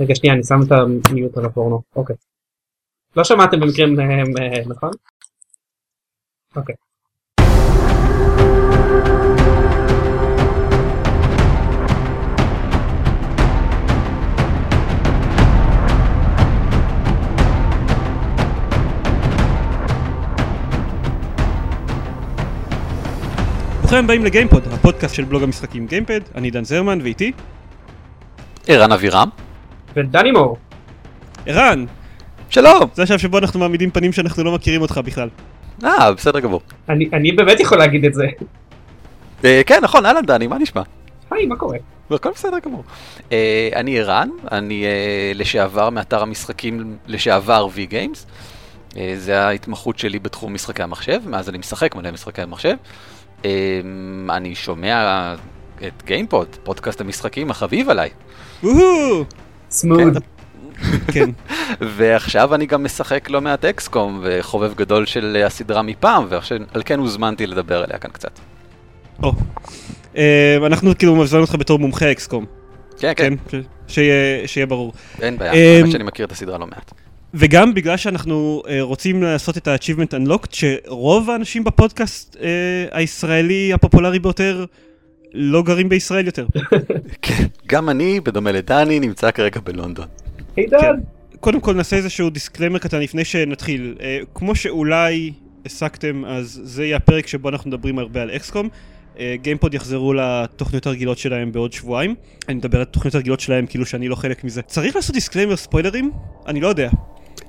רגע שנייה אני שם את המיוט על הפורנו אוקיי. לא שמעתם במקרה אה, נכון? אוקיי. ברוכים הבאים לגיימפוד, הפודקאסט של בלוג המשחקים גיימפד, אני דן זרמן ואיתי ערן אבירם. ודני מור. ערן! שלום! זה השלב שבו אנחנו מעמידים פנים שאנחנו לא מכירים אותך בכלל. אה, בסדר גמור. אני, אני באמת יכול להגיד את זה. אה, כן, נכון, אהלן דני, מה נשמע? היי, מה קורה? הכל בסדר גמור. אה, אני ערן, אני אה, לשעבר מאתר המשחקים לשעבר V-Games. אה, זה ההתמחות שלי בתחום משחקי המחשב, מאז אני משחק מלא משחקי המחשב. אה, אני שומע את גיימפוד, פודקאסט המשחקים החביב עליי. סמוד. כן. ועכשיו אני גם משחק לא מעט XCOM וחובב גדול של הסדרה מפעם, ועל כן הוזמנתי לדבר עליה כאן קצת. או. אה, אנחנו כאילו מזמן אותך בתור מומחה XCOM. כן, כן, כן, ש- שיהיה שיהיה ברור. אין בעיה, אמ, האמת שאני מכיר את הסדרה לא מעט. וגם בגלל שאנחנו אה, רוצים לעשות את ה-achievement unlocked, שרוב האנשים בפודקאסט אה, הישראלי הפופולרי ביותר לא גרים בישראל יותר. כן, גם אני, בדומה לדני, נמצא כרגע בלונדון. היי דן. כן. קודם כל נעשה איזשהו disclaimer קטן לפני שנתחיל. אה, כמו שאולי הסקתם, אז זה יהיה הפרק שבו אנחנו מדברים הרבה על XCOM. גיימפוד יחזרו לתוכניות הרגילות שלהם בעוד שבועיים. אני מדבר על תוכניות הרגילות שלהם כאילו שאני לא חלק מזה. צריך לעשות disclaimer ספוילרים? אני לא יודע.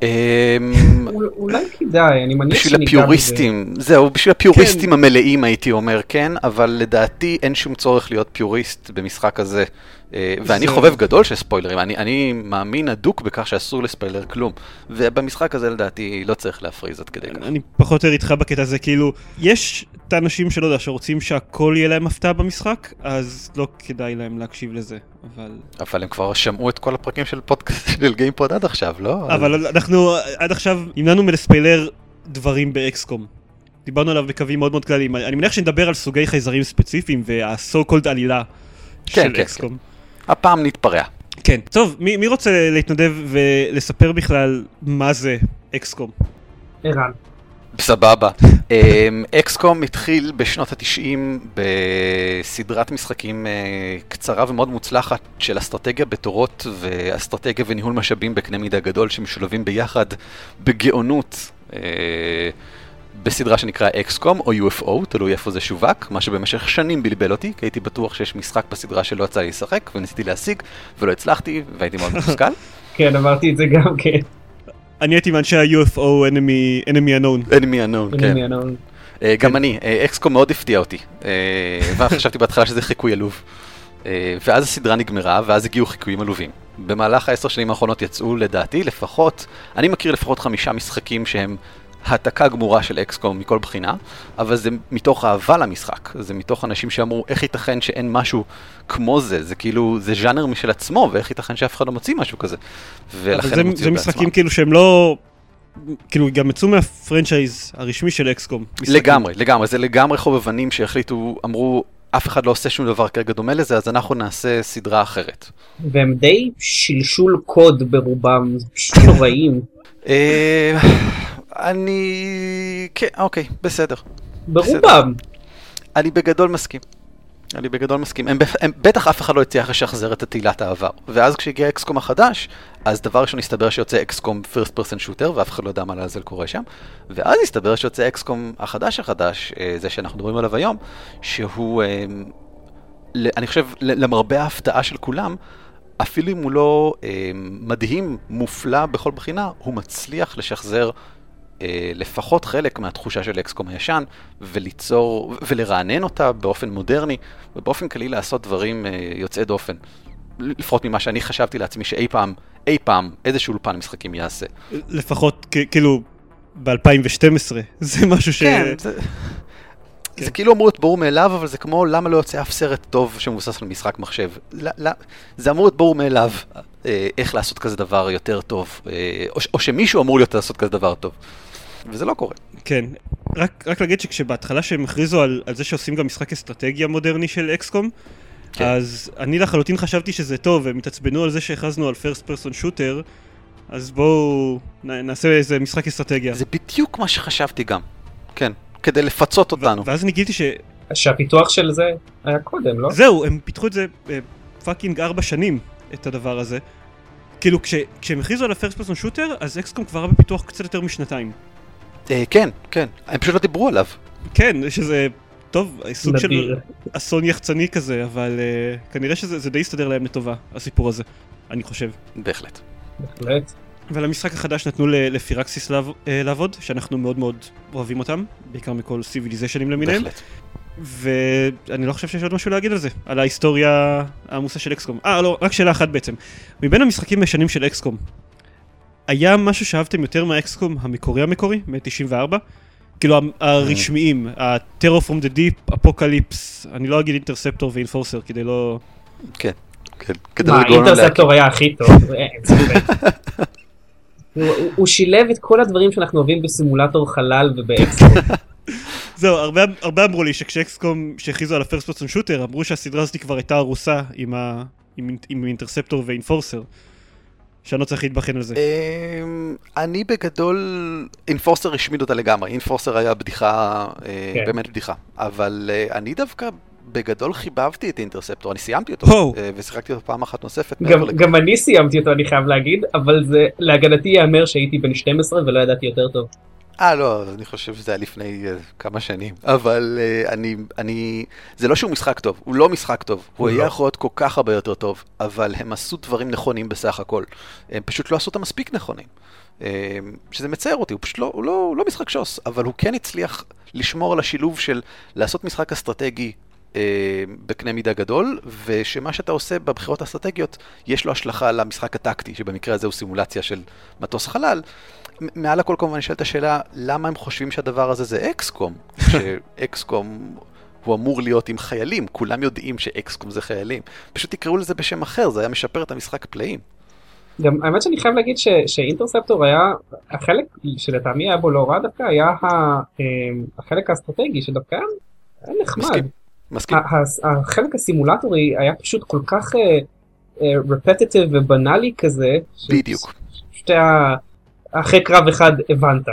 אמ, אול- אולי כדאי, אני מניח בשביל. הפיוריסטים, זהו, בשביל הפיוריסטים המלאים הייתי אומר כן, אבל לדעתי אין שום צורך להיות פיוריסט במשחק הזה. אה, ואני זה- חובב גדול של ספוילרים, אני, אני מאמין אדוק בכך שאסור לספיילר כלום. ובמשחק הזה לדעתי לא צריך להפריז עד כדי כך. אני פחות או יותר איתך בקטע הזה, כאילו, יש את האנשים שלא יודע, שרוצים שהכל יהיה להם הפתעה במשחק, אז לא כדאי להם להקשיב לזה, אבל... אבל הם כבר שמעו את כל הפרקים של פודקאסט של גיימפוד עד עכשיו, לא? אבל אנחנו עד עכשיו נמנענו מלספיילר דברים באקסקום. דיברנו עליו בקווים מאוד מאוד כלליים. אני מניח שנדבר על סוגי חייזרים ספציפיים וה-so called עלילה כן, של כן, אקסקום. הפעם נתפרע. כן. טוב, מי, מי רוצה להתנדב ולספר בכלל מה זה אקסקום? ערן. סבבה. אמ, אקסקום התחיל בשנות התשעים בסדרת משחקים אה, קצרה ומאוד מוצלחת של אסטרטגיה בתורות ואסטרטגיה וניהול משאבים בקנה מידה גדול שמשולבים ביחד בגאונות. בסדרה שנקרא אקסקום או UFO, תלוי איפה זה שווק, מה שבמשך שנים בלבל אותי, כי הייתי בטוח שיש משחק בסדרה שלא יצא לי לשחק, וניסיתי להשיג, ולא הצלחתי, והייתי מאוד מתוסכל. כן, אמרתי את זה גם כן. אני הייתי מאנשי ה-UFO enemy, enemy unknown. enemy unknown, כן. אה, גם אני, אה, אקסקום מאוד הפתיע אותי, אה, וחשבתי בהתחלה שזה חיקוי עלוב. ואז הסדרה נגמרה, ואז הגיעו חיקויים עלובים. במהלך העשר שנים האחרונות יצאו לדעתי לפחות, אני מכיר לפחות חמישה משחקים שהם העתקה גמורה של אקסקום מכל בחינה, אבל זה מתוך אהבה למשחק, זה מתוך אנשים שאמרו איך ייתכן שאין משהו כמו זה, זה כאילו, זה ז'אנר משל עצמו, ואיך ייתכן שאף אחד לא מוציא משהו כזה. אבל ולכן זה, הם הוציאו זה. משחקים כאילו שהם לא... כאילו גם יצאו מהפרנצ'ייז הרשמי של אקסקום. משחקים. לגמרי, לגמרי, זה לגמרי חובבנים שהחליטו, אמרו, אף אחד לא עושה שום דבר כרגע דומה לזה, אז אנחנו נעשה סדרה אחרת. והם די שלשול קוד ברובם, זה פשוט נוראים. אני... כן, אוקיי, בסדר. ברובם. אני בגדול מסכים. אני בגדול מסכים. הם, הם, בטח אף אחד לא הצליח לשחזר את תהילת העבר. ואז כשהגיע אקסקום החדש, אז דבר ראשון הסתבר שיוצא אקסקום first person shooter, ואף אחד לא יודע מה לעזל קורה שם. ואז הסתבר שיוצא אקסקום החדש החדש, אה, זה שאנחנו מדברים עליו היום, שהוא, אה, אני חושב, למרבה ההפתעה של כולם, אפילו אם הוא לא אה, מדהים, מופלא בכל בחינה, הוא מצליח לשחזר לפחות חלק מהתחושה של אקסקום הישן, וליצור, ולרענן אותה באופן מודרני, ובאופן כללי לעשות דברים אה, יוצאי דופן. לפחות ממה שאני חשבתי לעצמי שאי פעם, אי פעם, איזשהו אולפן משחקים יעשה. לפחות כאילו ב-2012 זה משהו ש... כן, זה... כן. זה כאילו אמור להיות ברור מאליו, אבל זה כמו למה לא יוצא אף סרט טוב שמבוסס על משחק מחשב. לא, לא, זה אמור להיות ברור מאליו אה, איך לעשות כזה דבר יותר טוב, אה, או, או שמישהו אמור להיות לעשות כזה דבר טוב. וזה לא קורה. כן. רק, רק להגיד שכשבהתחלה שהם הכריזו על, על זה שעושים גם משחק אסטרטגיה מודרני של אקסקום, כן. אז אני לחלוטין חשבתי שזה טוב, הם התעצבנו על זה שהכרזנו על פרסט פרסון שוטר, אז בואו נעשה איזה משחק אסטרטגיה. זה בדיוק מה שחשבתי גם. כן, כדי לפצות אותנו. ואז אני גיליתי שזהו, שהפיתוח של זה היה קודם, לא? הם פיתחו את זה אה, fucking ארבע שנים, את הדבר הזה. כאילו, כש- כשהם הכריזו על ה first person shooter, אז XCOM כבר היה בפיתוח קצת יותר משנתיים. אה, כן, כן, הם פשוט לא דיברו עליו. כן, שזה, טוב, סוג של. אסון יחצני כזה, אבל אה, כנראה שזה זה די יסתדר להם לטובה, הסיפור הזה, אני חושב. בהחלט. בהחלט. ולמשחק החדש נתנו לפירקסיס אה, לעבוד, שאנחנו מאוד מאוד אוהבים אותם, בעיקר מכל סיביליזיישנים למיניהם, בהחלט. ואני לא חושב שיש עוד משהו להגיד על זה, על ההיסטוריה העמוסה של אקסקום. אה, לא, רק שאלה אחת בעצם. מבין המשחקים הישנים של אקסקום, היה משהו שאהבתם יותר מהאקסקום המקורי המקורי, מ-94? כאילו ה- הרשמיים, ה-Terror from the Deep, אפוקליפס, אני לא אגיד אינטרספטור ואינפורסר כדי לא... כן, כן. כדי מה, לגרום להם Interceptor היה הכי טוב. הוא- שילב את כל הדברים שאנחנו אוהבים בסימולטור חלל וב XCOM. זהו, הרבה, אמרו לי שכש XCOM, שהכריזו על ה first person shooter, אמרו שהסדרה הזאת כבר הייתה הרוסה עם Interceptor ו Enforcer. שאני לא צריך להתבחן על זה. אמ, אני בגדול, Enforcer השמיד אותה לגמרי, Enforcer היה בדיחה, אה, כן. באמת בדיחה, אבל אה, אני דווקא בגדול חיבבתי את אינטרספטור, אני סיימתי אותו. אה, ושיחקתי אותו פעם אחת נוספת. גם. גם אני סיימתי אותו אני חייב להגיד, אבל זה להגנתי ייאמר שהייתי בן 12 ולא ידעתי יותר טוב. אה, לא, אני חושב שזה היה לפני uh, כמה שנים. אבל uh, אני, אני... זה לא שהוא משחק טוב, הוא לא משחק טוב. הוא הוא היה לא. יכול להיות כל כך הרבה יותר טוב, אבל הם עשו דברים נכונים בסך הכל. הם פשוט לא עשו אותם מספיק נכונים. Uh, שזה מצער אותי, הוא פשוט לא, הוא לא, הוא לא משחק שוס, אבל הוא כן הצליח לשמור על השילוב של לעשות משחק אסטרטגי אה, בקנה מידה גדול, ושמה שאתה עושה בבחירות האסטרטגיות, יש לו השלכה למשחק הטקטי, שבמקרה הזה הוא סימולציה של מטוס חלל. מעל הכל כמובן נשאלת השאלה, למה הם חושבים שהדבר הזה זה אקסקום? שאקסקום הוא אמור להיות עם חיילים, כולם יודעים שאקסקום זה חיילים. פשוט תקראו לזה בשם אחר, זה היה משפר את המשחק פלאים. גם האמת שאני חייב להגיד ש, שאינטרספטור היה, החלק שלטעמי היה בו לא רע דווקא היה ה, אה, החלק האסטרטגי שדווקא היה- נחמד. מסכים. מסכים. החלק הסימולטורי היה פשוט כל כך רפטטיב ובנאלי כזה. בדיוק. פשוט היה, אחרי קרב אחד הבנת.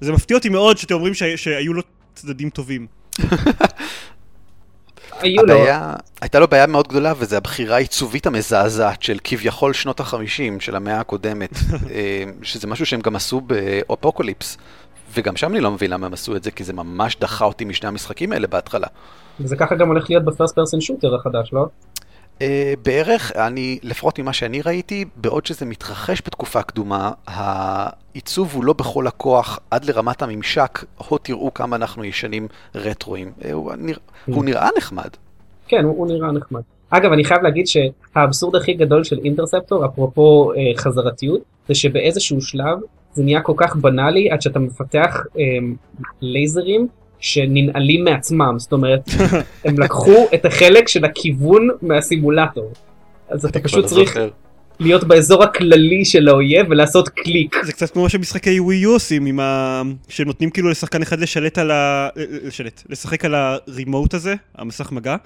זה מפתיע אותי מאוד שאתם אומרים שה- שהיו לו צדדים טובים. היו לו, הבעיה, הייתה לו בעיה מאוד גדולה, וזה הבחירה העיצובית המזעזעת של כביכול שנות החמישים של המאה הקודמת, אה, שזה משהו שהם גם עשו באופוקוליפס, וגם שם אני לא מבין למה הם עשו את זה, כי זה ממש דחה אותי משני המשחקים האלה בהתחלה. וזה ככה גם הולך להיות בפרסט פרסן שוטר החדש, לא? אה, בערך, אני, לפחות ממה שאני ראיתי, בעוד שזה מתרחש בתקופה קדומה, העיצוב הוא לא בכל הכוח עד לרמת הממשק, הו תראו כמה אנחנו ישנים רטרואים. אה, הוא, נרא, הוא נראה נחמד. כן, הוא, הוא נראה נחמד. אגב, אני חייב להגיד שהאבסורד הכי גדול של אינטרספטור, אפרופו אה, חזרתיות, זה שבאיזשהו שלב זה נהיה כל כך בנאלי עד שאתה מפתח אה, לייזרים שננעלים מעצמם, זאת אומרת, הם לקחו את החלק של הכיוון מהסימולטור. אז אתה פשוט לא צריך. להיות באזור הכללי של האויב ולעשות קליק. זה קצת כמו מה שמשחקי ווי יו עושים, עם ה... שהם נותנים כאילו לשחקן אחד לשלט על ה... לשלט, לשחק על הרימוט הזה, המסך מגע,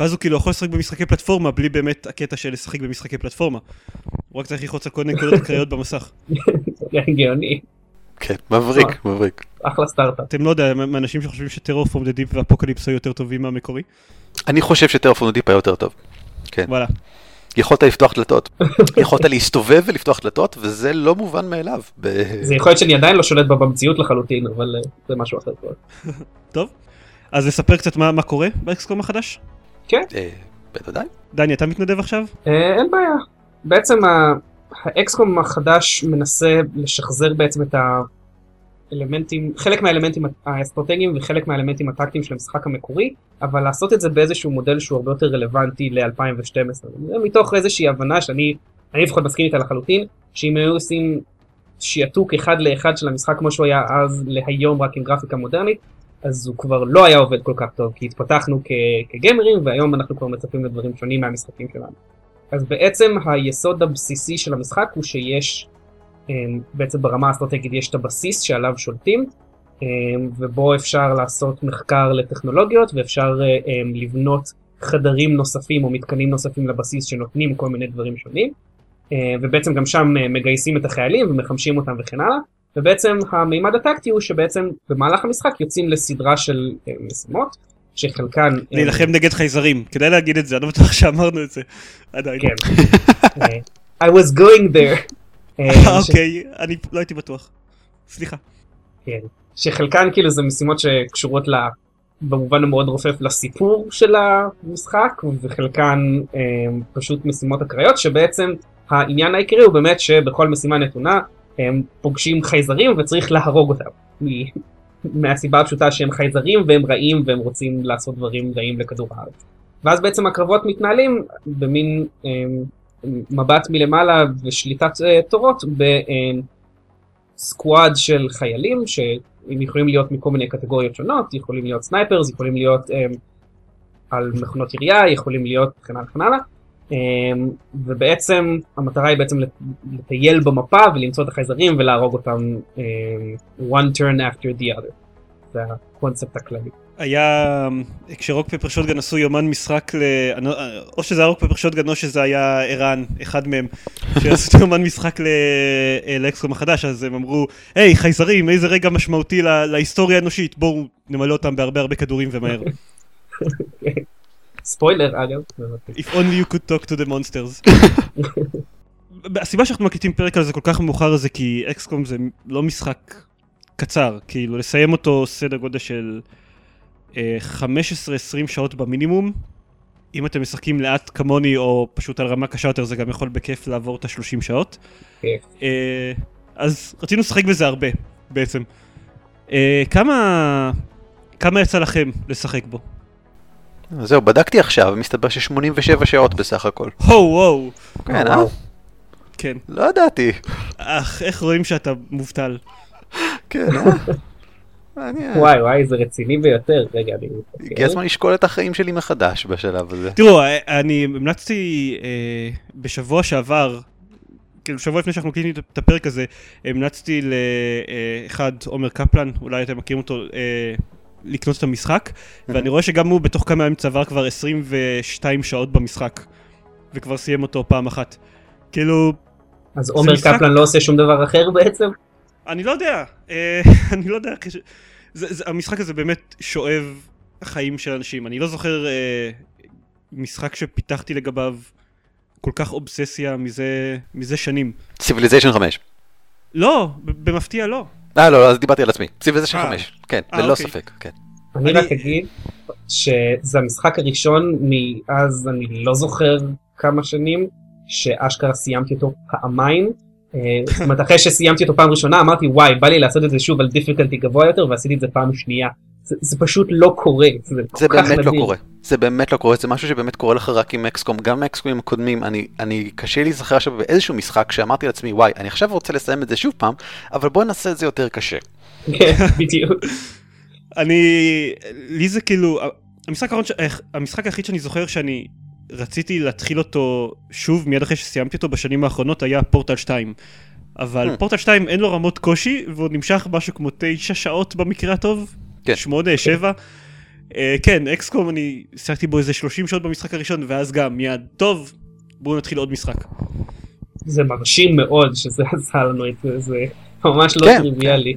ואז הוא כאילו יכול לשחק במשחקי פלטפורמה בלי באמת הקטע של לשחק במשחקי פלטפורמה. הוא רק צריך ללחוץ על כל נקודות הקריות במסך. זה גאוני, כן, מבריק, מבריק. אחלה סטארט-אפ. אתם לא יודע, מאנשים שחושבים ש Terror the Deep ו Apocalypse היו יותר טובים מהמקורי? אני חושב ש Terror from the Deep היה יותר טוב. כן. וואלה. יכולת לפתוח דלתות. יכולת להסתובב ולפתוח דלתות, וזה לא מובן מאליו. ב... זה יכול להיות שאני עדיין לא שולט בה במציאות לחלוטין, אבל אה, זה משהו אחר כבר. טוב. אז נספר קצת מה, מה קורה ב XCOM החדש? כן, אה, בוודאי. דני, אתה מתנדב עכשיו? אה, אין בעיה. בעצם ה- האקסקום החדש מנסה לשחזר בעצם את האלמנטים, חלק מהאלמנטים האסטרטגיים וחלק מהאלמנטים הטקטיים של המשחק המקורי, אבל לעשות את זה באיזשהו מודל שהוא הרבה יותר רלוונטי ל-2012. זה מתוך איזושהי הבנה שאני, אני לפחות מסכים איתה לחלוטין, שאם היו עושים שיעתוק אחד לאחד של המשחק כמו שהוא היה אז להיום רק עם גרפיקה מודרנית, אז הוא כבר לא היה עובד כל כך טוב, כי התפתחנו כ- כגיימרים והיום אנחנו כבר מצפים לדברים שונים מהמשחקים שלנו. אז בעצם היסוד הבסיסי של המשחק הוא שיש, בעצם ברמה האסטרטגית יש את הבסיס שעליו שולטים, אמ, ובו אפשר לעשות מחקר לטכנולוגיות ואפשר אמ, לבנות חדרים נוספים או מתקנים נוספים לבסיס שנותנים כל מיני דברים שונים. אה, ובעצם גם שם אה, מגייסים את החיילים ומחמשים אותם וכן הלאה. ובעצם המימד הטקטי הוא שבעצם במהלך המשחק יוצאים לסדרה של אה, משימות, שחלקן... אה, להילחם נגד חייזרים, כדאי להגיד את זה, אני לא בטוח שאמרנו את זה עדיין. כן. אה, I was going there. אה, אה, אוקיי, אני לא הייתי בטוח. סליחה. כן. שחלקן כאילו זה משימות שקשורות ל... במובן המאוד רופף לסיפור של המשחק וחלקן אה, פשוט משימות אקראיות שבעצם העניין העיקרי הוא באמת שבכל משימה נתונה הם פוגשים חייזרים וצריך להרוג אותם. מהסיבה הפשוטה שהם חייזרים והם רעים והם רוצים לעשות דברים רעים לכדור הארץ. ואז בעצם הקרבות מתנהלים במין אה, מבט מלמעלה ושליטת אה, תורות ב... אה, squad של חיילים שהם יכולים להיות מכל מיני קטגוריות שונות, יכולים להיות snipers, יכולים להיות אמ, על מכונות ירייה, יכולים להיות וכן הלאה וכן הלאה. Um, ובעצם המטרה היא בעצם לטייל במפה ולמצוא את החייזרים ולהרוג אותם um, one turn after the other. זה הקונספט הכללי. היה, כשרוק פפר שוטגן עשו יומן משחק ל... לא- או שזה היה רוק פפר שוטגן או שזה היה ערן, אחד מהם, שעשו יומן משחק ל- לאקסקום החדש, אז הם אמרו, היי חייזרים, איזה רגע משמעותי לה- להיסטוריה האנושית, בואו נמלא אותם בהרבה הרבה כדורים ומהר. ספוילר אגב. If only you could talk to the monsters. הסיבה שאנחנו מקליטים פרק על זה כל כך מאוחר זה כי אקסקום זה לא משחק קצר, כאילו לסיים אותו סדר גודל של אה, 15-20 שעות במינימום. אם אתם משחקים לאט כמוני או פשוט על רמה קשה יותר זה גם יכול בכיף לעבור את ה-30 שעות. כיף. אה, אז רצינו לשחק בזה הרבה בעצם. אה, כמה, כמה יצא לכם לשחק בו? זהו, בדקתי עכשיו, מסתבר ש-87 שעות בסך הכל. הו וואו, כן. אה? כן. לא ידעתי. אך, איך רואים שאתה מובטל? כן, אה? מעניין. וואי וואי זה רציני ביותר. רגע אני... הגיע הזמן לשקול את החיים שלי מחדש בשלב הזה. תראו, אני המלצתי אה, בשבוע שעבר, כאילו שבוע לפני שאנחנו מקליטים את הפרק הזה, המלצתי לאחד, עומר קפלן, אולי אתם מכירים אותו, אה, לקנות את המשחק, ואני רואה שגם הוא בתוך כמה ימים צבר כבר 22 שעות במשחק, וכבר סיים אותו פעם אחת. כאילו, אז עומר משחק- קפלן לא עושה שום דבר אחר בעצם? אני לא יודע, אה, אני לא יודע, כש- זה, זה, המשחק הזה באמת שואב חיים של אנשים. אני לא זוכר אה, משחק שפיתחתי לגביו כל כך אובססיה מזה, מזה שנים. Civilization 5. לא, במפתיע לא. אה, לא, לא, אז דיברתי על עצמי. Civilization אה. 5. כן, אה, ללא אוקיי. ספק, כן. אני אני- רק אגיד שזה המשחק הראשון מאז אני לא זוכר כמה שנים שאשכרה סיימתי אותו פעמיים. אה, זאת אומרת אחרי שסיימתי אותו פעם ראשונה אמרתי וואי בא לי לעשות את זה שוב על difficulty גבוה יותר ועשיתי את זה פעם שנייה. זה, זה פשוט לא קורה. זה, באמת לא. קורה. זה באמת לא קורה, זה משהו שבאמת קורה לך רק עם אקסקום, גם עם האקסקומים הקודמים, אני, אני קשה להיזכר עכשיו באיזשהו משחק שאמרתי לעצמי, וואי, אני עכשיו רוצה לסיים את זה שוב פעם, אבל בוא נעשה את זה יותר קשה. כן, בדיוק. אני, לי זה כאילו, המשחק המשחק היחיד שאני זוכר שאני רציתי להתחיל אותו שוב מיד אחרי שסיימתי אותו בשנים האחרונות היה פורטל 2. אבל Hmm. פורטל 2 אין לו רמות קושי והוא נמשך משהו כמו 9 שעות במקרה הטוב. כן. 8, 7. אה, כן, אקסקום אני שיחקתי בו איזה 30 שעות במשחק הראשון ואז גם מיד, טוב, בואו נתחיל עוד משחק. זה מרשים מאוד שזה עשה לנו את זה, זה ממש לא כן, טריוויאלי.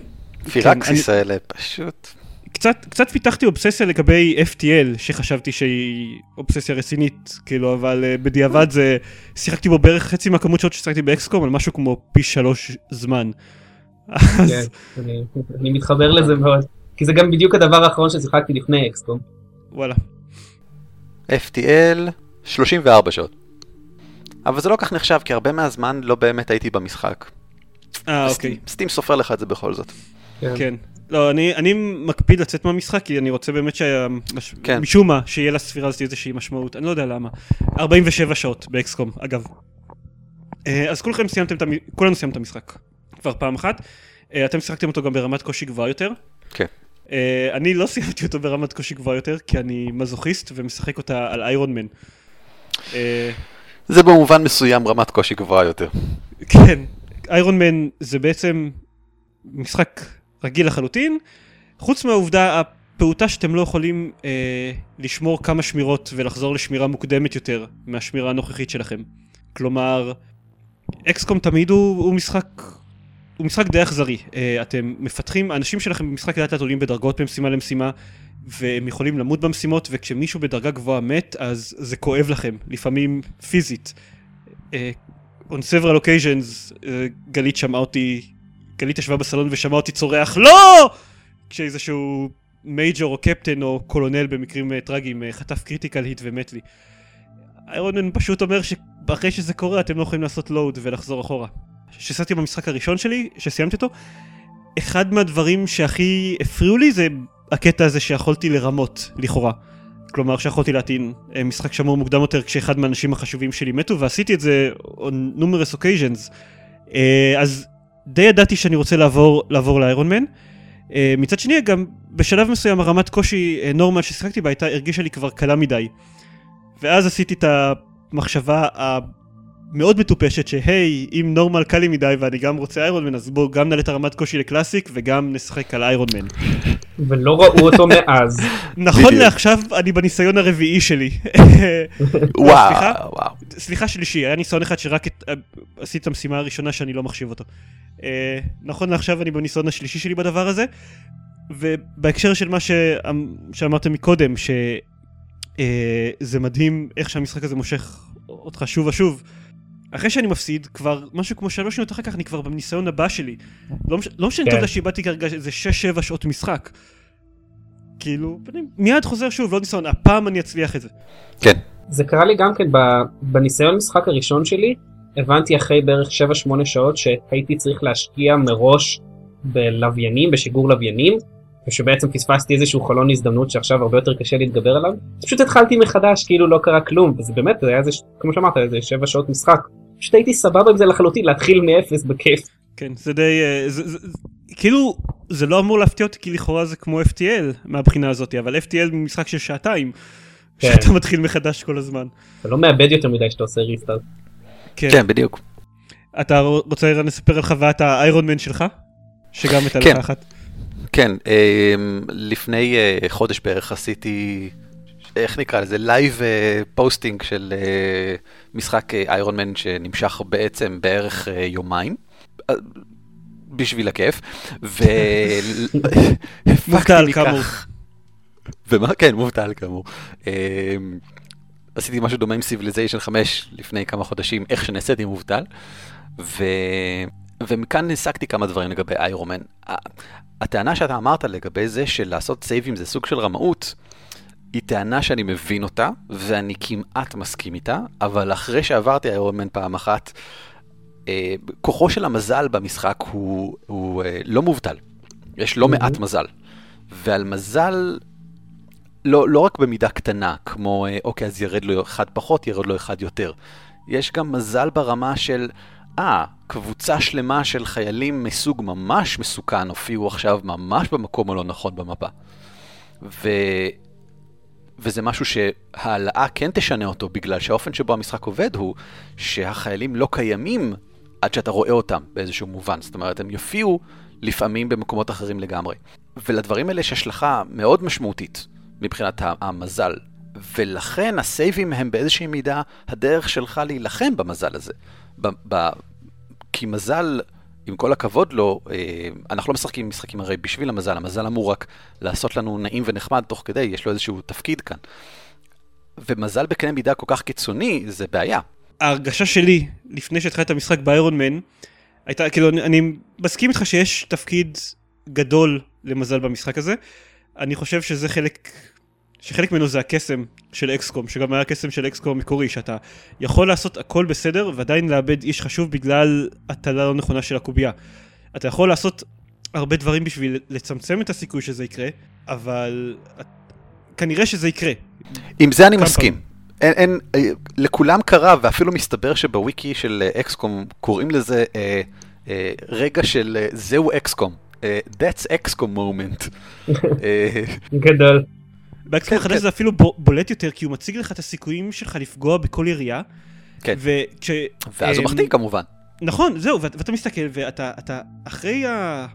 פירקסיס האלה, פשוט. קצת, קצת פיתחתי אובססיה לגבי FTL שחשבתי שהיא אובססיה רצינית כאילו אבל uh, בדיעבד זה שיחקתי בו בערך חצי מהכמות שעות ששיחקתי באקסקום על משהו כמו פי שלוש זמן. כן, אז אני, אני מתחבר לזה מאוד. כי זה גם בדיוק הדבר האחרון ששיחקתי לפני אקסקום. וואלה. FTL, 34 שעות. אבל זה לא כך נחשב, כי הרבה מהזמן לא באמת הייתי במשחק. אה אוקיי, סטים סופר לך את זה בכל זאת. כן. לא, אני, אני מקפיד לצאת מהמשחק כי אני רוצה באמת שמש... כן. משום מה שיהיה לספירה הזאת איזושהי משמעות, אני לא יודע למה. 47 שעות באקסקום, אגב. אה, אז כולכם סיימתם את המ... כולנו סיימנו את המשחק כבר פעם אחת. אה, אתם שיחקתם אותו גם ברמת קושי גבוהה יותר. כן. אה, אני לא סיימתי אותו ברמת קושי גבוהה יותר כי אני מזוכיסט ומשחק אותה על איירון מן. זה במובן מסוים רמת קושי גבוהה יותר. כן, איירון מן זה בעצם משחק רגיל לחלוטין, חוץ מהעובדה פעוטה שאתם לא יכולים אה, לשמור כמה שמירות ולחזור לשמירה מוקדמת יותר מהשמירה הנוכחית שלכם. כלומר, XCOM תמיד הוא, הוא משחק הוא משחק די אכזרי. אה, אתם מפתחים, האנשים שלכם במשחק לאט לאט עולים בדרגות ממשימה למשימה, והם יכולים למות במשימות, וכשמישהו בדרגה גבוהה מת, אז זה כואב לכם, לפעמים פיזית. אה, on several occasions, אה, גלית שמעה אותי, גלית ישבה בסלון ושמעה אותי צורח לא! כשאיזשהו major או קפטן או colonel במקרים אה, טרגיים אה, חטף critical hit ומת לי. איירונמן פשוט אומר שאחרי שזה קורה אתם לא יכולים לעשות לואוד ולחזור אחורה. כשסיימתי במשחק הראשון שלי, שסיימתי אותו, אחד מהדברים שהכי הפריעו לי זה הקטע הזה שיכולתי לרמות, לכאורה. כלומר שיכולתי להטעין uh, משחק שמור מוקדם יותר כשאחד מהאנשים החשובים שלי מתו ועשיתי את זה on numerous occasions. אז די ידעתי שאני רוצה לעבור, לעבור לאיירון מן. Uh, מצד שני גם בשלב מסוים הרמת קושי uh, נורמל ששיחקתי בה הייתה הרגישה לי כבר קלה מדי. ואז עשיתי את המחשבה המאוד מטופשת שהי אם נורמל קל לי מדי ואני גם רוצה איירון מן אז בואו גם נעלה את הרמת קושי לקלאסיק וגם נשחק על איירון מן. ולא ראו אותו מאז. נכון. לעכשיו אני בניסיון הרביעי שלי. וואו, סליחה? וואו. סליחה שלישי, היה ניסיון אחד שרק את, עשיתי את המשימה הראשונה שאני לא מחשיב אותו. Uh, נכון לעכשיו אני בניסיון השלישי שלי בדבר הזה, ובהקשר של מה. שאמרתם מקודם, שזה מדהים איך שהמשחק הזה מושך אותך שוב ושוב. אחרי שאני מפסיד, כבר משהו כמו שלוש שניות אחר כך אני כבר בניסיון הבא שלי. לא, מש... לא משנה כן. את העובדה שאיבדתי כרגע איזה שש-שבע שעות משחק. כאילו, אני מיד חוזר שוב, לא ניסיון, הפעם אני אצליח את זה. כן. זה קרה לי גם כן ב- בניסיון משחק הראשון שלי, הבנתי אחרי בערך 7-8 שעות שהייתי צריך להשקיע מראש בלוויינים, בשיגור לוויינים, ושבעצם פספסתי איזשהו חלון הזדמנות שעכשיו הרבה יותר קשה להתגבר עליו. פשוט התחלתי מחדש כאילו לא קרה כלום, וזה באמת, זה היה איזה, כמו שאמרת, איזה 7 שעות משחק. פשוט הייתי סבבה עם זה לחלוטין, להתחיל מאפס בכיף. כן, זה די... אה, זה, זה, זה, כאילו, זה לא אמור להפתיע אותי כי לכאורה זה כמו FTL מהבחינה הזאת, אבל FTL משחק של שעתיים, כן. שאתה מתחיל מחדש כל הזמן. אתה לא מאבד יותר מדי שאתה עושה ריסטארט. כן. כן, בדיוק. אתה רוצה לספר על חוויית ה Ironman שלך? שגם הייתה כן. לך אחת. כן, אמ, לפני אה, חודש בערך עשיתי, איך נקרא לזה, live posting של אה, משחק Ironman שנמשך בעצם בערך אה, יומיים. אה, בשביל הכיף, ו... מובטל, כאמור. מכך- ומה? כן, מובטל כאמור. אמ, עשיתי משהו דומה עם Civilization 5 לפני כמה חודשים, איך שנעשיתי מובטל, ו... ומכאן הסקתי כמה דברים לגבי Ironman. הטענה שאתה אמרת לגבי זה של לעשות save ים זה סוג של רמאות, היא טענה שאני מבין אותה, ואני כמעט מסכים איתה, אבל אחרי שעברתי Ironman פעם אחת, אה, כוחו של המזל במשחק הוא, הוא אה, לא מובטל. יש לא מעט מזל. ועל מזל, לא, לא רק במידה קטנה, כמו, אה, אוקיי, אז ירד לו אחד פחות, ירד לו אחד יותר. יש גם מזל ברמה של, אה, קבוצה שלמה של חיילים מסוג ממש מסוכן הופיעו עכשיו ממש במקום הלא נכון במפה. ו... וזה משהו שהעלאה כן תשנה אותו, בגלל שהאופן שבו המשחק עובד הוא שהחיילים לא קיימים עד שאתה רואה אותם באיזשהו מובן. זאת אומרת, הם יופיעו לפעמים במקומות אחרים לגמרי. ולדברים האלה יש השלכה מאוד משמעותית מבחינת המזל. ולכן הסייבים הם באיזושהי מידה הדרך שלך להילחם במזל הזה. ב- ב- כי מזל, עם כל הכבוד לו, אה, אנחנו לא משחקים משחקים הרי בשביל המזל, המזל אמור רק לעשות לנו נעים ונחמד תוך כדי, יש לו איזשהו תפקיד כאן. ומזל בקנה מידה כל כך קיצוני, זה בעיה. ההרגשה שלי, לפני שהתחלתי את המשחק באיירון מן, הייתה, כאילו, אני, אני מסכים איתך שיש תפקיד גדול למזל במשחק הזה. אני חושב שזה חלק, שחלק ממנו זה הקסם של אקסקום, שגם היה הקסם של אקסקום המקורי, שאתה יכול לעשות הכל בסדר ועדיין לאבד איש חשוב בגלל הטלה לא נכונה של הקובייה. אתה יכול לעשות הרבה דברים בשביל לצמצם את הסיכוי שזה יקרה, אבל כנראה שזה יקרה. עם זה אני מסכים. אין, אין, אה, לכולם קרה, ואפילו מסתבר שבוויקי של אה, אקסקום קוראים לזה אה, אה, רגע של אה, זהו אקסקום. אה, That's XCOM moment. גדול. באקסקום כן, החדש כן. זה אפילו בו- בולט יותר, כי הוא מציג לך את הסיכויים שלך לפגוע בכל ירייה. כן. וכש... ואז הוא אמ, מחטיא כמובן. נכון, זהו, ואת- ואתה מסתכל, ואתה אתה אחרי ה...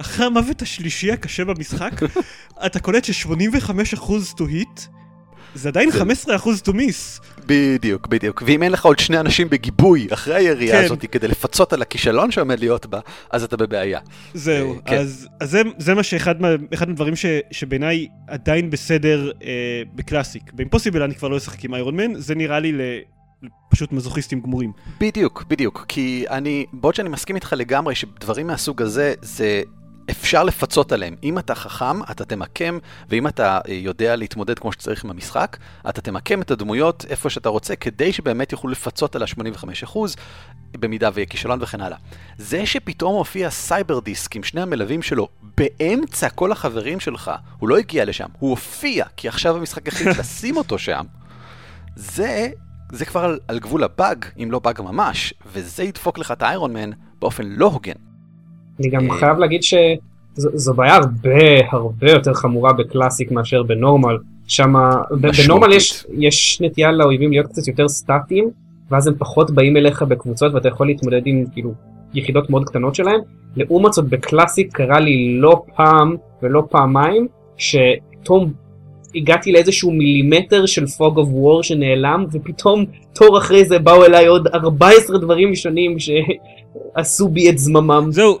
אחרי המוות השלישי הקשה במשחק, אתה קולט ש-85% to hit, זה עדיין 15% to miss. בדיוק, בדיוק. ואם אין לך עוד שני אנשים בגיבוי אחרי הירייה כן. הזאת כדי לפצות על הכישלון שעומד להיות בה, אז אתה בבעיה. זהו, אה, כן. אז, אז זה, זה מה שאחד מה, ש, שבעיניי עדיין בסדר אה, בקלאסיק. באימפוסיבל אני כבר לא אשחק עם איירון מן, זה נראה לי ל, פשוט מזוכיסטים גמורים. בדיוק, בדיוק. כי אני, בעוד שאני מסכים איתך לגמרי שדברים מהסוג הזה, זה אפשר לפצות עליהם. אם אתה חכם, אתה תמקם, ואם אתה אה, יודע להתמודד כמו שצריך עם המשחק, אתה תמקם את הדמויות איפה שאתה רוצה, כדי שבאמת יוכלו לפצות על ה-85%, במידה ויהיה כישלון וכן הלאה. זה שפתאום הופיע Cyberdisc עם שני המלווים שלו באמצע כל החברים שלך, הוא לא הגיע לשם, הוא הופיע, כי עכשיו המשחק החליט לשים אותו שם. זה, זה כבר על, על גבול הבאג, אם לא באג ממש, וזה ידפוק לך את ה Ironman באופן לא הוגן. אני גם אה, חייב להגיד שזו בעיה הרבה הרבה יותר חמורה ב classic מאשר ב normal. שם ב normal יש, יש נטייה לאויבים להיות קצת יותר סטטיים ואז הם פחות באים אליך בקבוצות ואתה יכול להתמודד עם כאילו יחידות מאוד קטנות שלהם. לעומת זאת ב classic קרה לי לא פעם ולא פעמיים שפתאום הגעתי לאיזשהו מילימטר של fog of war שנעלם ופתאום תור אחרי זה באו אליי עוד 14 דברים שונים שעשו בי את זממם. זהו,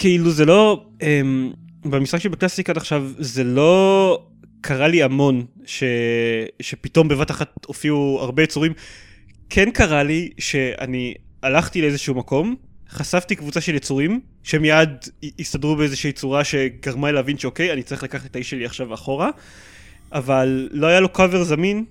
כאילו זה לא, אמ, במשחק שבקלאסיק עד עכשיו זה לא קרה לי המון ש, שפתאום בבת אחת הופיעו הרבה יצורים. כן קרה לי שאני הלכתי לאיזשהו מקום, חשפתי קבוצה של יצורים, שמיד הסתדרו באיזושהי צורה שגרמה לי להבין שאוקיי, אני צריך לקחת את האיש שלי עכשיו אחורה, אבל לא היה לו קאבר זמין,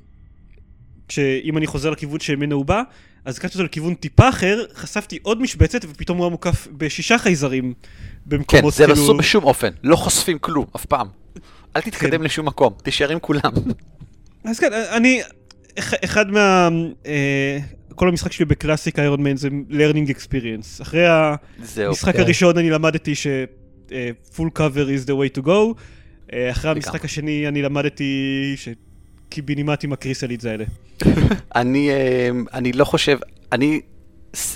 שאם אני חוזר לכיוון שממנו הוא בא, אז לקחתי אותו לכיוון טיפה אחר, חשפתי עוד משבצת, ופתאום הוא היה מוקף בשישה חייזרים כן, במקומות זה כאילו... בשום אופן, לא חושפים כלום, אף פעם. אל תתקדם כן. לשום מקום, תישאר עם כולם. אז כן, אני, אח- אחד מה... אה, כל המשחק שלי בקלאסיק איירון מן זה learning experience. אחרי. המשחק כן. הראשון אני למדתי ש... אה, full cover is the way to go. אה, אחרי. המשחק השני אני למדתי שקיבינימטים הקריסלידס האלה. אני, אה, אני לא חושב, אני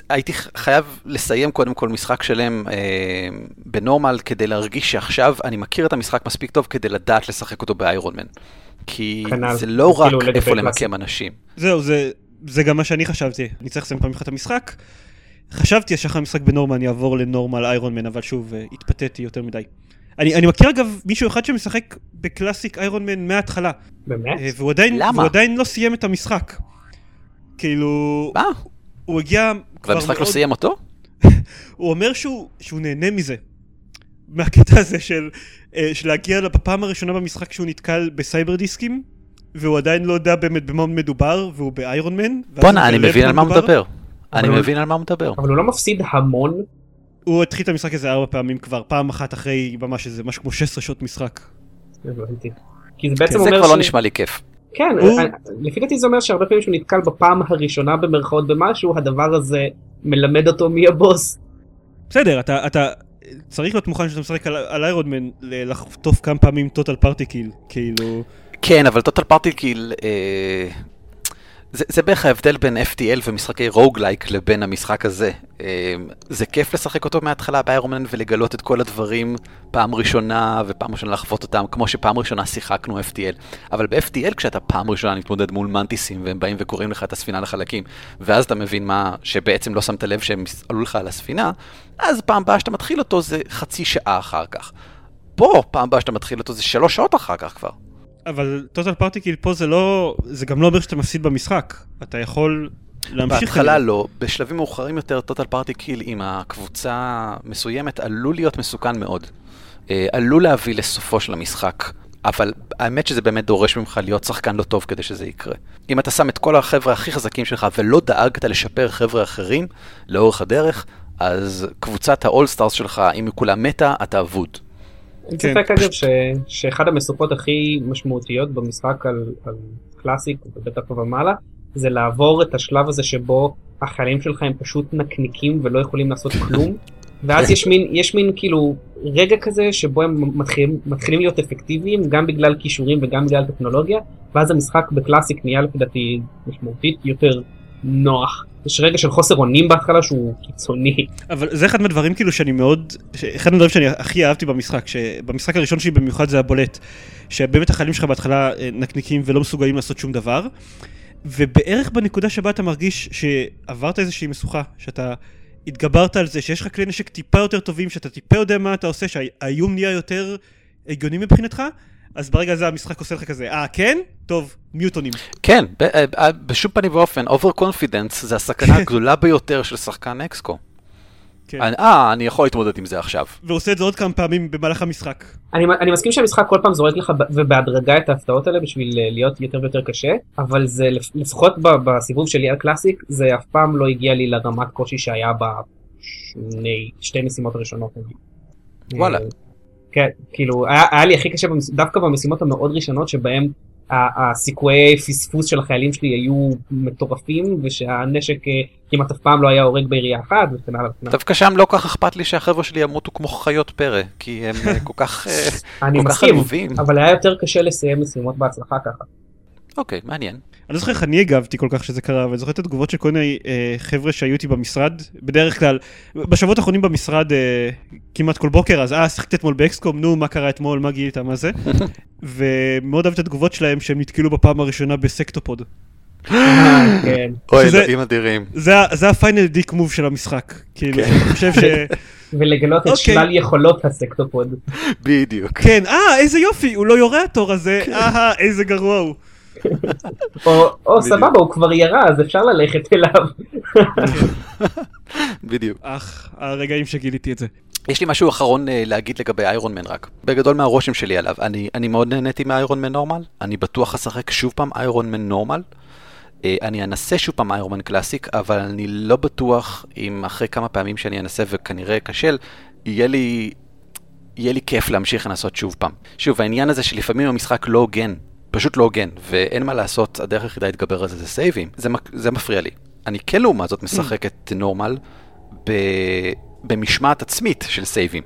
הייתי חייב לסיים קודם כל משחק שלם אה, בנורמל כדי להרגיש שעכשיו אני מכיר את המשחק מספיק טוב כדי לדעת לשחק אותו באיירון מן. כי כנ"ל. זה לא רק כאילו איפה. למקם אנשים. זהו, זה, זה גם מה שאני חשבתי. אני צריך לסיים פעם אחת את המשחק. חשבתי שאחרי המשחק בנורמל אני אעבור לנורמל איירון מן, אבל שוב, אה, התפתיתי יותר מדי. אני, אני מכיר אגב מישהו אחד שמשחק בקלאסיק איירון מן מההתחלה, באמת? אה, והוא עדיין, למה? והוא עדיין לא סיים את המשחק. כאילו, מה? הוא הגיע כבר והמשחק לא מאוד, סיים אותו? הוא אומר שהוא, שהוא נהנה מזה. מהקטע הזה של, אה, של להגיע בפעם הראשונה במשחק שהוא נתקל בסייבר דיסקים, והוא עדיין לא יודע באמת במה מדובר, והוא באיירון מן. בואנה, אני מבין על מה הוא. מדבר. אני מבין על מה הוא מדבר. אבל הוא לא מפסיד המון. הוא התחיל את המשחק הזה ארבע פעמים כבר, פעם אחת אחרי ממש איזה משהו כמו 16 שעות משחק. הבנתי. כי זה בעצם זה אומר כבר לא ש- נשמע לי כיף. כן, אה, לפי דעתי זה אומר שהרבה פעמים שהוא נתקל בפעם הראשונה במרכאות במשהו, הדבר הזה מלמד אותו מי הבוס. בסדר, אתה, אתה צריך להיות מוכן שאתה משחק על, על איירון מן ל- לחטוף כמה פעמים טוטל פארטי קיל, כאילו... כן, אבל טוטל פארטי קיל, אה, זה, זה בערך ההבדל בין FTL ומשחקי רוגלייק לבין המשחק הזה. אה, זה כיף לשחק אותו מההתחלה באיירומן ולגלות את כל הדברים פעם ראשונה ופעם ראשונה לחוות אותם, כמו שפעם ראשונה שיחקנו FTL. אבל ב-FTL כשאתה פעם ראשונה מתמודד מול מנטיסים והם באים וקוראים לך את הספינה לחלקים, ואז אתה מבין מה, שבעצם לא שמת לב שהם עלו לך על הספינה, אז פעם הבאה שאתה מתחיל אותו זה חצי שעה אחר כך. פה, פעם הבאה שאתה מתחיל אותו זה שלוש שעות אחר כך כבר. אבל total party kill פה זה לא... זה גם לא אומר שאתה מפסיד במשחק. אתה יכול להמשיך... בהתחלה. לא, בשלבים מאוחרים יותר total party kill עם הקבוצה מסוימת עלול להיות מסוכן מאוד. אה, עלול להביא לסופו של המשחק, אבל האמת שזה באמת דורש ממך להיות שחקן לא טוב כדי שזה יקרה. אם אתה שם את כל החבר'ה הכי חזקים שלך ולא דאגת לשפר חבר'ה אחרים לאורך הדרך, אז קבוצת ה all-stars שלך, אם היא כולה מתה, אתה אבוד. אין כן, ספק אגב ש- שאחד המסופות הכי משמעותיות במשחק על, על קלאסיק ובטח ומעלה זה לעבור את השלב הזה שבו החיילים שלך הם פשוט נקניקים ולא יכולים לעשות כלום ואז יש מין יש מין כאילו רגע כזה שבו הם מתחילים מתחילים להיות אפקטיביים גם בגלל כישורים וגם בגלל טכנולוגיה ואז המשחק בקלאסיק נהיה לפי דעתי משמעותית יותר נוח יש רגע של חוסר אונים בהתחלה שהוא קיצוני. אבל זה אחד מהדברים כאילו שאני מאוד, אחד מהדברים שאני הכי אהבתי במשחק, שבמשחק הראשון שלי במיוחד זה הבולט, שבאמת החיילים שלך בהתחלה אה, נקניקים ולא מסוגלים לעשות שום דבר, ובערך בנקודה שבה אתה מרגיש שעברת איזושהי משוכה, שאתה התגברת על זה, שיש לך כלי נשק טיפה יותר טובים, שאתה טיפה יודע מה אתה עושה, שהאיום נהיה יותר הגיוני מבחינתך, אז ברגע הזה המשחק עושה לך כזה, אה, כן? טוב, מיוטונים. כן, אה, אה, בשום פנים ואופן, אובר קונפידנס זה הסכנה הגדולה ביותר של שחקן אקסקו. כן. אה, אני יכול להתמודד עם זה עכשיו. והוא עושה את זה עוד כמה פעמים במהלך המשחק. אני, אני מסכים שהמשחק כל פעם זורק לך ובהדרגה את ההפתעות האלה בשביל אה, להיות יותר ויותר קשה, אבל זה לפחות בסיבוב שלי על קלאסיק, זה אף פעם לא הגיע לי לרמת קושי שהיה בשתי משימות הראשונות. וואלה. כן, כאילו, היה, היה לי הכי קשה דווקא במשימות המאוד ראשונות שבהם הסיכויי פספוס של החיילים שלי היו מטורפים ושהנשק אה, כמעט אף פעם לא היה הורג בעירייה אחת וכן הלאה. דווקא שם לא כך אכפת לי שהחבר'ה שלי ימותו כמו חיות פרא כי הם אה, כל כך עלובים. אני מסכים, אבל היה יותר קשה לסיים משימות בהצלחה ככה. אוקיי, מעניין. אני לא זוכר איך אני הגבתי כל כך שזה קרה, אבל זוכר את התגובות של כל מיני אה, חבר'ה שהיו איתי במשרד, בדרך כלל, בשבועות האחרונים במשרד אה, כמעט כל בוקר, אז אה, שיחקת אתמול באקסקום, נו, מה קרה אתמול, מה גילית, מה זה? ומאוד אהבתי את התגובות שלהם שהם נתקלו בפעם הראשונה בסקטופוד. אה, כן. אוי, ילדים אדירים. זה ה final dick move של המשחק. כאילו, כן. אני חושב ש... ולגלות את אוקיי. שלל יכולות ה Sectopod. בדיוק. כן, אה, איזה יופי, הוא לא יורה התור הזה, כן. אה, איזה גרוע הוא. או סבבה, הוא כבר ירה, אז אפשר ללכת אליו. בדיוק. אך, הרגעים שגיליתי את זה. יש לי משהו אחרון אה, להגיד לגבי Ironman רק. בגדול מהרושם שלי עליו. אני, אני מאוד נהניתי מ Ironman normal, אני בטוח אשחק שוב פעם Ironman normal. Uh, אני אנסה שוב פעם איירון מן קלאסיק, אבל אני לא בטוח אם אחרי כמה פעמים שאני אנסה וכנראה אכשל, יהיה לי... יהיה לי כיף להמשיך לנסות שוב פעם. שוב, העניין הזה שלפעמים המשחק לא הוגן פשוט לא הוגן, ואין מה לעשות, הדרך היחידה להתגבר על זה זה סייבים, זה, זה מפריע לי. אני כן לעומת זאת משחק את נורמל ב, במשמעת עצמית של סייבים.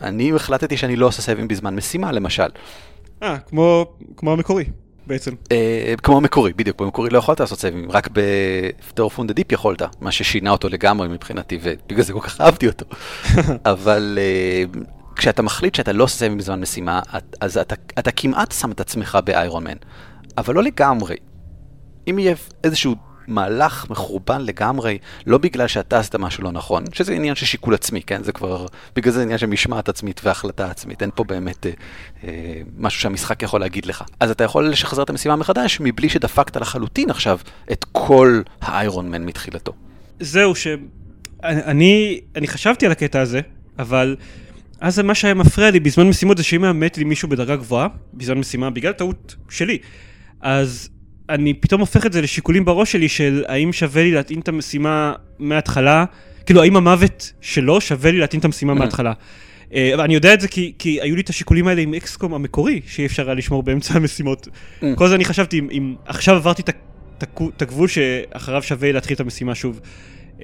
אני החלטתי שאני לא עושה סייבים בזמן משימה, למשל. אה, כמו, כמו המקורי. בעצם. אה, כמו המקורי, בדיוק, במקורי לא יכולת לעשות סייבים, רק בפטור פונדה דיפ יכולת, מה ששינה אותו לגמרי מבחינתי, ובגלל זה כל כך אהבתי אותו. אבל אה, כשאתה מחליט שאתה לא עושה בזמן משימה, אז אתה, אתה כמעט שם את עצמך באיירון מן, אבל לא לגמרי. אם יהיה איזשהו מהלך מחורבן לגמרי, לא בגלל שאתה עשית משהו לא נכון, שזה עניין של שיקול עצמי, כן? זה כבר, בגלל זה עניין של משמעת עצמית והחלטה עצמית, אין פה באמת אה, אה, משהו שהמשחק יכול להגיד לך. אז אתה יכול לשחזר את המשימה מחדש, מבלי שדפקת לחלוטין עכשיו את כל האיירון מן מתחילתו. זהו, שאני אני חשבתי על הקטע הזה, אבל... אז מה שהיה מפריע לי בזמן משימות זה שאם היה מת לי מישהו בדרגה גבוהה, בזמן משימה, בגלל טעות שלי, אז אני פתאום הופך את זה לשיקולים בראש שלי של האם שווה לי להתאים את המשימה מההתחלה, כאילו האם המוות שלו שווה לי להתאים את המשימה. מההתחלה. Uh, אני יודע את זה כי, כי היו לי את השיקולים האלה עם אקסקום המקורי, שאי אפשר היה לשמור באמצע המשימות. Mm. כל זה אני חשבתי, אם, אם עכשיו עברתי את הגבול שאחריו שווה להתחיל את המשימה שוב. Uh,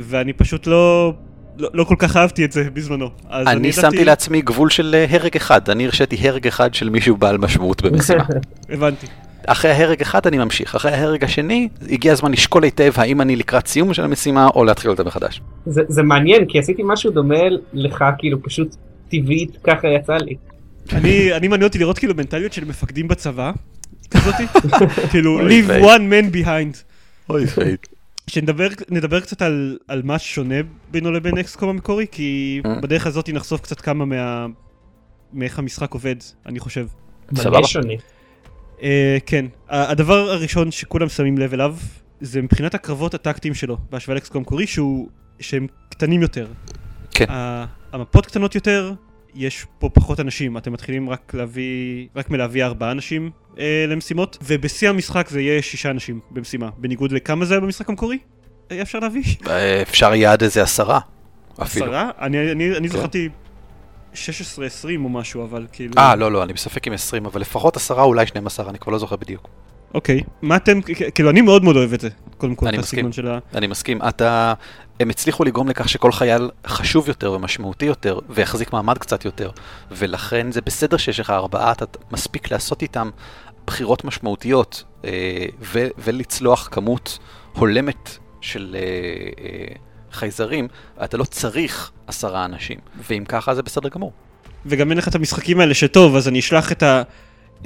ואני פשוט לא... לא, לא כל כך אהבתי את זה בזמנו. אני, אני שמתי דעתי... לעצמי גבול של אה, הרג אחד, אני הרשיתי הרג אחד של מישהו בעל משמעות במשימה. הבנתי. אחרי ההרג אחד אני ממשיך, אחרי ההרג השני הגיע הזמן לשקול היטב האם אני לקראת סיום של המשימה או להתחיל אותה מחדש. זה, זה מעניין כי עשיתי משהו דומה לך כאילו פשוט טבעית ככה יצא לי. אני, אני מעניין אותי לראות כאילו מנטליות של מפקדים בצבא, כזאתי, כאילו leave one man behind. אוי. שנדבר קצת על, על מה שונה בינו לבין אקסקום המקורי, כי mm. בדרך הזאת נחשוף קצת כמה מה... מאיך המשחק עובד, אני חושב. סבבה. Uh, כן, הדבר הראשון שכולם שמים לב אליו, זה מבחינת הקרבות הטקטיים שלו, בהשוואה לאקסקום המקורי, שהוא, שהם קטנים יותר. כן. המפות קטנות יותר, יש פה פחות אנשים, אתם מתחילים רק להביא, רק מלהביא ארבעה אנשים אה, למשימות, ובשיא המשחק זה יהיה שישה אנשים במשימה, בניגוד לכמה זה היה במשחק המקורי? היה אפשר להביא? אה, אפשר יהיה עד איזה עשרה, אפילו. עשרה? אני, אני, אני כן. זכרתי 16-20 או משהו, אבל כאילו... אה, לא, לא, אני בספק עם 20, אבל לפחות עשרה, אולי 12, אני כבר לא זוכר בדיוק. אוקיי, מה אתם, כאילו אני מאוד מאוד אוהב את זה, קודם כל, את הסגנון של ה... אני מסכים, אתה, הם הצליחו לגרום לכך שכל חייל חשוב יותר ומשמעותי יותר, ויחזיק מעמד קצת יותר, ולכן זה בסדר שיש לך ארבעה, אתה מספיק לעשות איתם בחירות משמעותיות, אה, ו- ולצלוח כמות הולמת של אה, אה, חייזרים, אתה לא צריך עשרה אנשים, ואם ככה זה בסדר גמור. וגם אין לך את המשחקים האלה שטוב, אז אני אשלח את, ה,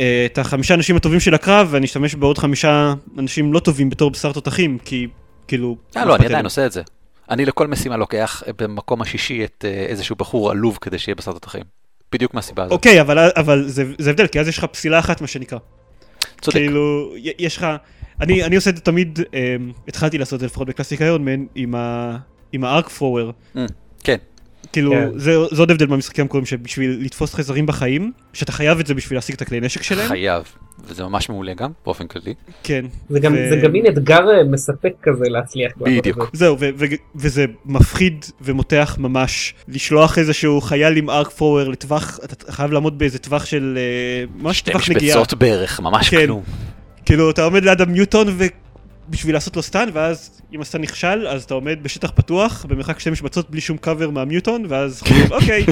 אה, את החמישה אנשים הטובים של הקרב, ואני אשתמש בעוד חמישה אנשים לא טובים בתור בשר תותחים, כי כאילו... אה, לא, אני עדיין עושה את זה. אני לכל משימה לוקח במקום השישי את אה, איזשהו בחור עלוב כדי שיהיה בשר תותחים. בדיוק מהסיבה הזאת. אוקיי, אבל, אבל זה, זה הבדל, כי אז יש לך פסילה אחת, מה שנקרא. צודק. כאילו, יש לך... אני, אני עושה את זה תמיד, אה, התחלתי לעשות את זה לפחות בקלאסיק איירון מן, עם, ה, עם הארק פרוור. כן, כאילו, כן. זה, זה עוד הבדל מהמשחקים המקוריים, שבשביל לתפוס חייזרים בחיים, שאתה חייב את זה בשביל להשיג את הכלי נשק שלהם. חייב. וזה ממש מעולה גם, באופן כללי. כן. זה גם, ו- זה גם מין אתגר אה, מספק כזה להצליח. בדיוק. זה. זהו, ו- ו- וזה מפחיד ומותח ממש. לשלוח איזשהו חייל עם ארק פרוור לטווח, אתה חייב לעמוד באיזה טווח של... אה, ממש שתי טווח נגיעה. משבצות בערך, ממש כן. כלום. כאילו, אתה עומד ליד המיוטון ובשביל לעשות לו סטן, ואז אם הסטן נכשל, אז אתה עומד בשטח פתוח, במרחק שתי משבצות בלי שום קאבר מהמיוטון, ואז חושב, אוקיי.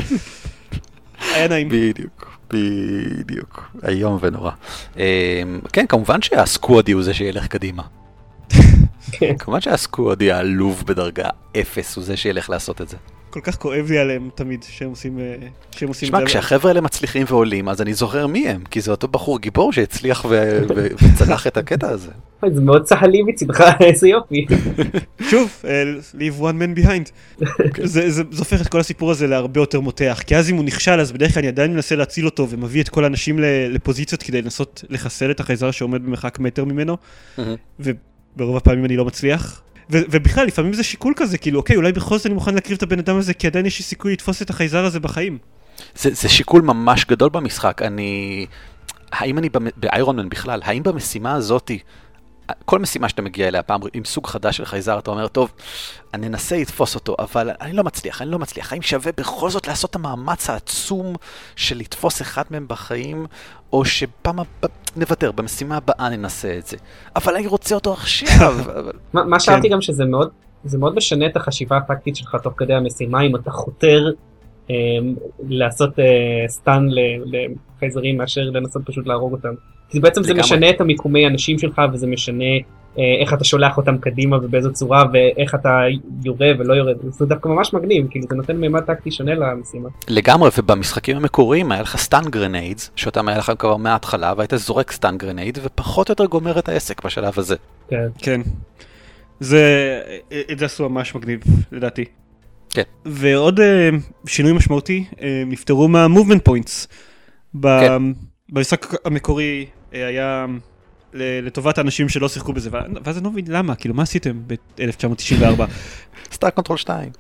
היה נעים. בדיוק, בדיוק. איום ונורא. אמ, כן, כמובן שהסקוודי הוא זה שילך קדימה. כן. כמובן שהסקוודי העלוב בדרגה אפס הוא זה שילך לעשות את זה. כל כך כואב לי עליהם תמיד, שהם עושים אה, שהם עושים זה. כשהחבר'ה האלה מצליחים ועולים, אז אני זוכר מי הם, כי זה אותו בחור גיבור שהצליח ו- ו- וצלח את הקטע הזה. זה מאוד צהלי מצידך, איזה יופי. שוב, אה, leave one man behind. זה, זה, זה הופך את כל הסיפור הזה להרבה יותר מותח, כי אז אם הוא נכשל, אז בדרך כלל אני עדיין מנסה להציל אותו ומביא את כל האנשים לפוזיציות כדי לנסות לחסל את החייזר שעומד במרחק מטר ממנו, וברוב הפעמים אני לא מצליח. ו- ובכלל, לפעמים זה שיקול כזה, כאילו, אוקיי, אולי בכל זאת אני מוכן להקריב את הבן אדם הזה, כי עדיין יש לי סיכוי לתפוס את החייזר הזה בחיים. זה, זה שיקול ממש גדול במשחק. אני... האם אני באיירון מן בכלל, האם במשימה הזאתי, כל משימה שאתה מגיע אליה פעם עם סוג חדש של חייזר, אתה אומר, טוב, אני אנסה לתפוס אותו, אבל אני לא מצליח, אני לא מצליח. האם שווה בכל זאת לעשות את המאמץ העצום של לתפוס אחד מהם בחיים, או שפעם הבאה, נוותר, במשימה הבאה ננסה את זה. אבל אני רוצה אותו עכשיו. אבל... מה מה שאהבתי גם שזה מאוד, זה מאוד משנה את החשיבה הטקטית שלך תוך כדי המשימה, אם אתה חותר אה, לעשות אה, stun לחייזרים מאשר לנסות פשוט להרוג אותם. כי בעצם זה. משנה את המיקומי אנשים שלך וזה משנה איך אתה שולח אותם קדימה ובאיזו צורה ואיך אתה יורה ולא יורה. זה דווקא ממש מגניב, כאילו זה נותן מימד טקטי שונה למשימה. לגמרי, ובמשחקים המקוריים היה לך stun grenades, שאותם היה לך כבר מההתחלה, והיית זורק stun grenade, ופחות או יותר גומר את העסק בשלב הזה. כן. כן. זה, את זה עשו ממש מגניב, לדעתי. כן. ועוד אה, שינוי משמעותי, אה, נפטרו מה- movement points. ב- כן. במשחק המקורי אה, היה לטובת האנשים שלא שיחקו בזה, ואז אני לא מבין למה, כאילו מה עשיתם ב-1994? Star Control 2.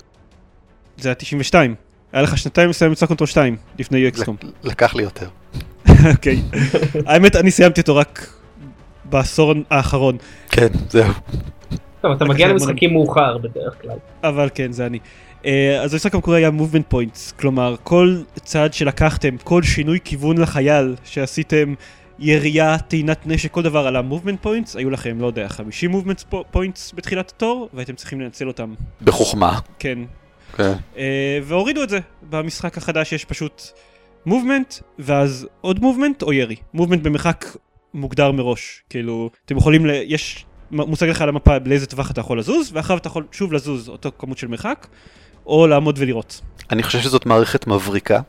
זה היה 92. היה לך שנתיים לסיים את Star Control 2 לפני XCOM. לקח לי יותר. אוקיי. האמת, אני סיימתי אותו רק בעשור האחרון, כן, זהו. טוב, אתה מגיע למשחקים מאוחר בדרך כלל. אבל כן, זה אני. אה, אז המשחק המקורי היה movement points, כלומר כל צעד שלקחתם, כל שינוי כיוון לחייל שעשיתם, ירייה, טעינת נשק, כל דבר על ה-movement points, היו לכם, לא יודע, 50 movement points בתחילת התור, והייתם צריכים לנצל אותם, בחוכמה. כן. כן. אה, והורידו את זה, במשחק החדש יש פשוט movement, ואז עוד movement או ירי. movement במרחק מוגדר מראש, כאילו, אתם יכולים, ל... יש מושג לך על המפה לאיזה טווח אתה יכול לזוז, ואחריו אתה יכול שוב לזוז אותו כמות של מרחק, או לעמוד ולירות. אני חושב שזאת מערכת מבריקה,